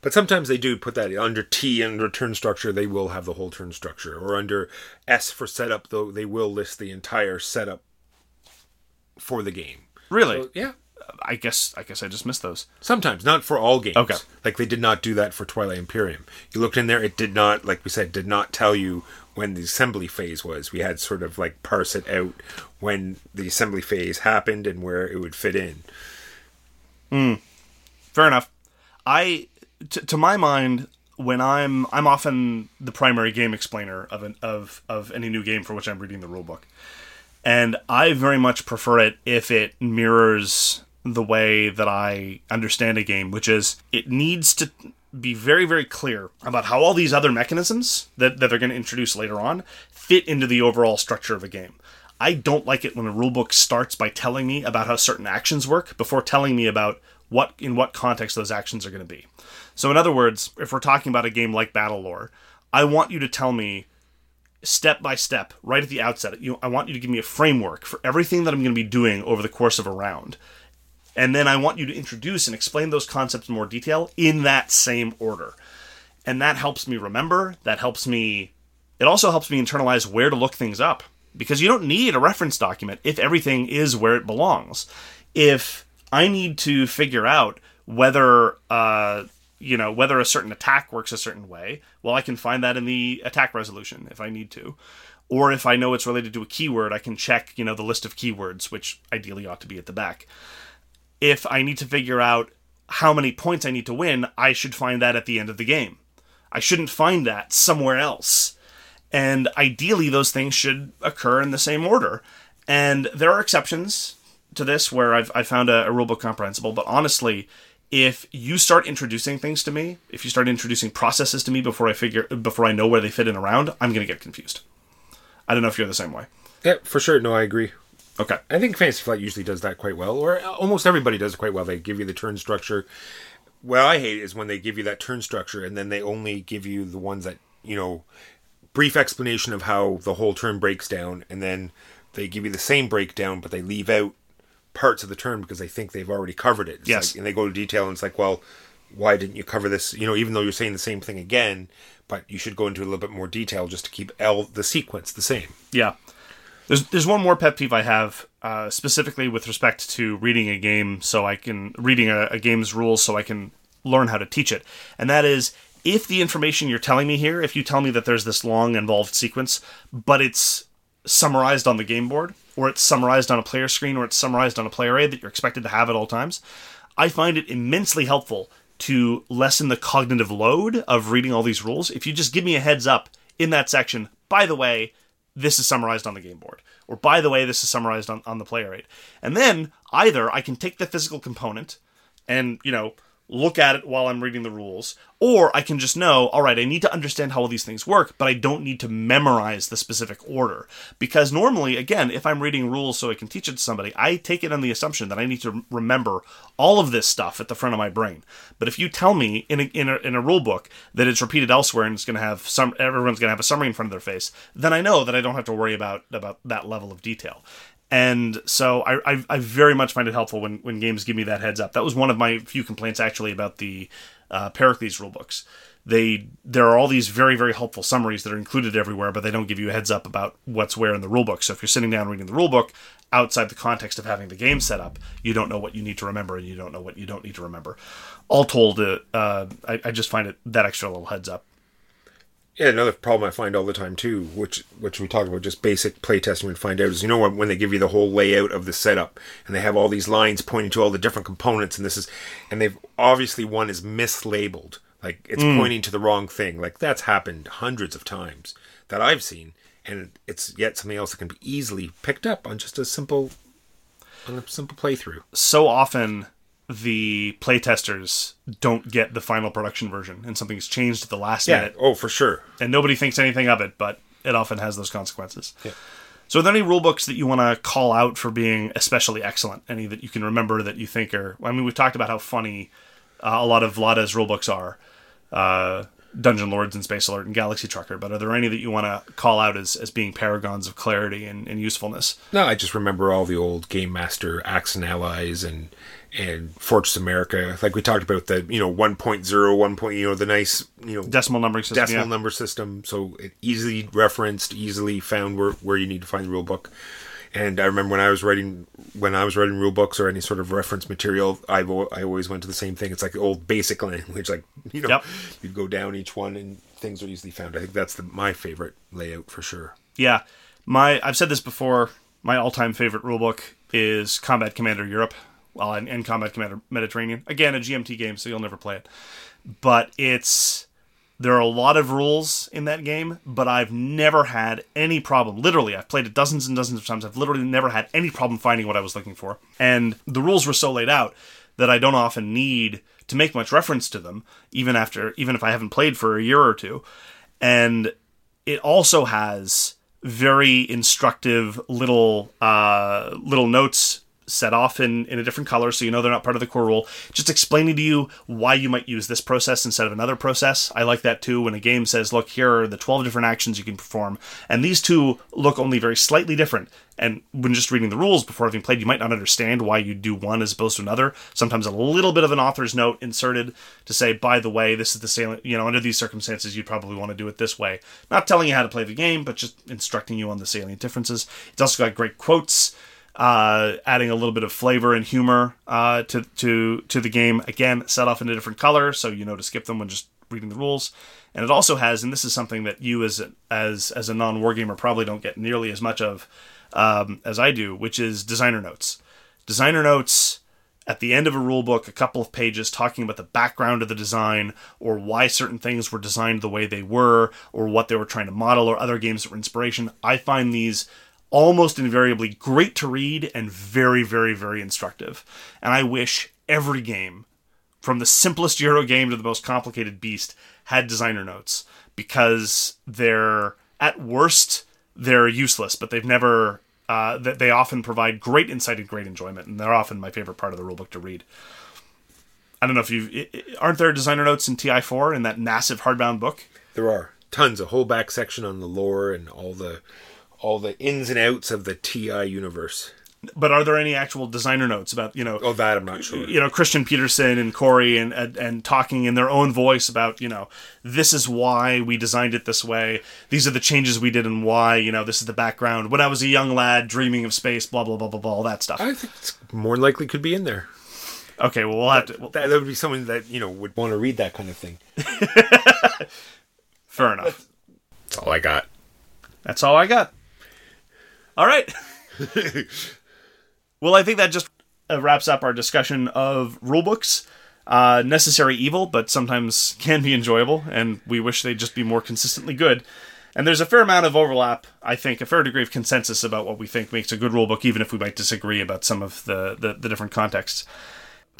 But sometimes they do put that under T under turn structure. They will have the whole turn structure, or under S for setup. Though they will list the entire setup for the game. Really? So, yeah, I guess I guess I just missed those. sometimes not for all games. Okay. like they did not do that for Twilight Imperium. You looked in there; it did not, like we said, did not tell you when the assembly phase was. We had sort of like parse it out when the assembly phase happened and where it would fit in. Hmm. Fair enough. I, t- to my mind, when I'm I'm often the primary game explainer of an of of any new game for which I'm reading the rulebook, and I very much prefer it if it mirrors the way that I understand a game, which is it needs to be very very clear about how all these other mechanisms that, that they're going to introduce later on fit into the overall structure of a game. I don't like it when a rulebook starts by telling me about how certain actions work before telling me about what in what context those actions are going to be. So in other words, if we're talking about a game like BattleLore, I want you to tell me step by step right at the outset. You I want you to give me a framework for everything that I'm going to be doing over the course of a round. And then I want you to introduce and explain those concepts in more detail in that same order. And that helps me remember, that helps me it also helps me internalize where to look things up because you don't need a reference document if everything is where it belongs. If I need to figure out whether uh, you know whether a certain attack works a certain way, well, I can find that in the attack resolution if I need to. Or if I know it's related to a keyword, I can check you know the list of keywords, which ideally ought to be at the back. If I need to figure out how many points I need to win, I should find that at the end of the game. I shouldn't find that somewhere else. And ideally, those things should occur in the same order. And there are exceptions to this where I've, I found a, a rulebook comprehensible, but honestly, if you start introducing things to me, if you start introducing processes to me before I figure before I know where they fit in around, I'm going to get confused. I don't know if you're the same way. Yeah, for sure. No, I agree. Okay. I think Fantasy Flight usually does that quite well, or almost everybody does it quite well. They give you the turn structure. What I hate is when they give you that turn structure and then they only give you the ones that you know, brief explanation of how the whole turn breaks down, and then they give you the same breakdown, but they leave out parts of the term because they think they've already covered it. It's Yes. like- and they go to detail, and it's like, well, why didn't you cover this? You know, even though you're saying the same thing again, but you should go into a little bit more detail just to keep L the sequence the same. Yeah. There's there's one more pet peeve I have uh, specifically with respect to reading a game, so I can reading a, a game's rules, so I can learn how to teach it, and that is if the information you're telling me here, if you tell me that there's this long involved sequence, but it's summarized on the game board, or it's summarized on a player screen, or it's summarized on a player aid that you're expected to have at all times, I find it immensely helpful to lessen the cognitive load of reading all these rules. If you just give me a heads up in that section, by the way, this is summarized on the game board. Or by the way, this is summarized on, on the player aid. And then either I can take the physical component and, you know, look at it while I'm reading the rules, or I can just know, all right, I need to understand how all these things work, but I don't need to memorize the specific order. Because normally, again, if I'm reading rules so I can teach it to somebody, I take it on the assumption that I need to remember all of this stuff at the front of my brain. But if you tell me in a, in a, in a rule book that it's repeated elsewhere and it's going to have some, everyone's going to have a summary in front of their face, then I know that I don't have to worry about about that level of detail. And so I, I, I very much find it helpful when, when games give me that heads up. That was one of my few complaints actually about the uh, Pericles rulebooks. They there are all these very very helpful summaries that are included everywhere, but they don't give you a heads up about what's where in the rulebook. So if you're sitting down reading the rulebook outside the context of having the game set up, you don't know what you need to remember and you don't know what you don't need to remember. All told, uh, uh, I, I just find it that extra little heads up. Yeah, another problem I find all the time too, which which we talk about just basic playtesting and find out is you know when when they give you the whole layout of the setup and they have all these lines pointing to all the different components and this is and they've obviously one is mislabeled. Like it's hmm. pointing to the wrong thing. Like that's happened hundreds of times that I've seen and it's yet something else that can be easily picked up on just a simple on a simple playthrough. so often the playtesters don't get the final production version and something's changed at the last Yeah, minute oh for sure. and nobody thinks anything of it, but it often has those consequences. Yeah. So, are there any rule books that you want to call out for being especially excellent? Any that you can remember that you think are? I mean, we've talked about how funny uh, a lot of Vlaada's rule books are, uh, Dungeon Lords and Space Alert and Galaxy Trucker. But are there any that you want to call out as, as being paragons of clarity and, and usefulness? No, I just remember all the old Game Master Axis and Allies and and Fortress America. Like we talked about the you know 1.0, 1. Point, you know the nice you know decimal numbering system. decimal yeah. number system, so it easily referenced, easily found where where you need to find the rule book. And I remember when I was writing when I was writing rule books or any sort of reference material, I I always went to the same thing. It's like old basic language, like you know, Yep. you'd go down each one and things are easily found. I think that's the, my favorite layout for sure. Yeah, my I've said this before. My all-time favorite rulebook is Combat Commander Europe, well, and, Combat Commander Mediterranean. Again, a GMT game, so you'll never play it. But it's there are a lot of rules in that game, but I've never had any problem. Literally, I've played it dozens and dozens of times. I've literally never had any problem finding what I was looking for. And the rules were so laid out that I don't often need to make much reference to them, even after even if I haven't played for a year or two. And it also has very instructive little uh, little notes set off in, in a different color so you know they're not part of the core rule. Just explaining to you why you might use this process instead of another process. I like that too when a game says look here are the 12 different actions you can perform and these two look only very slightly different. And when just reading the rules before having played you might not understand why you do one as opposed to another. Sometimes a little bit of an author's note inserted to say by the way this is the salient you know under these circumstances you'd probably want to do it this way. Not telling you how to play the game but just instructing you on the salient differences. It's also got great quotes uh, adding a little bit of flavor and humor uh, to to to the game. Again, set off in a different color, so you know to skip them when just reading the rules. And it also has, and this is something that you as as as a non wargamer probably don't get nearly as much of um, as I do, which is designer notes. Designer notes at the end of a rule book, a couple of pages talking about the background of the design or why certain things were designed the way they were or what they were trying to model or other games that were inspiration. I find these almost invariably great to read and very, very, very instructive. And I wish every game, from the simplest Euro game to the most complicated beast, had designer notes because they're at worst they're useless, but they've never. Uh, that they often provide great insight and great enjoyment, and they're often my favorite part of the rulebook to read. I don't know if you aren't there designer notes in TI4 in that massive hardbound book. There are tons, a whole back section on the lore and all the all the ins and outs of the TI universe. But are there any actual designer notes about you know? Oh, that I'm not sure. You know, Christian Petersen and Corey and, and and talking in their own voice about you know this is why we designed it this way. These are the changes we did and why. You know, this is the background. When I was a young lad dreaming of space, blah blah blah blah blah, all that stuff. I think it's more likely could be in there. Okay, well we'll have to. Well, That, that would be someone that you know would want to read that kind of thing. fair enough. That's all I got. That's all I got. All right. well, I think that just uh, wraps up our discussion of rulebooks. Uh, necessary evil, but sometimes can be enjoyable, and we wish they'd just be more consistently good. And there's a fair amount of overlap, I think, a fair degree of consensus about what we think makes a good rulebook, even if we might disagree about some of the, the, the different contexts.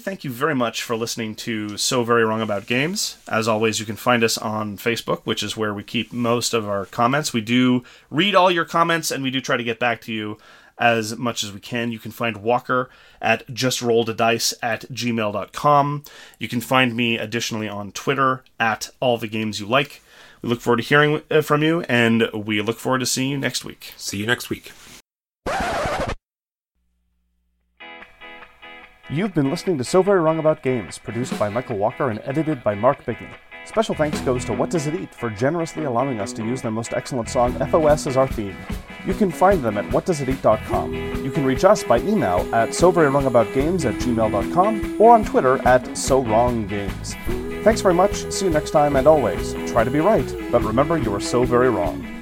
Thank you very much for listening to So Very Wrong About Games. As always, you can find us on Facebook, which is where we keep most of our comments. We do read all your comments and we do try to get back to you as much as we can. You can find Walker at justrolledadice at gmail.com. You can find me additionally on Twitter at all the games you like. We look forward to hearing uh, from you and we look forward to seeing you next week. See you next week. You've been listening to So Very Wrong About Games, produced by Michael Walker and edited by Mark Bigney. Special thanks goes to What Does It Eat for generously allowing us to use their most excellent song FOS as our theme. You can find them at whatdoesiteat.com. You can reach us by email at soverywrongaboutgames at gmail.com or on Twitter at so wrong games. Thanks very much, see you next time, and always, try to be right, but remember you are so very wrong.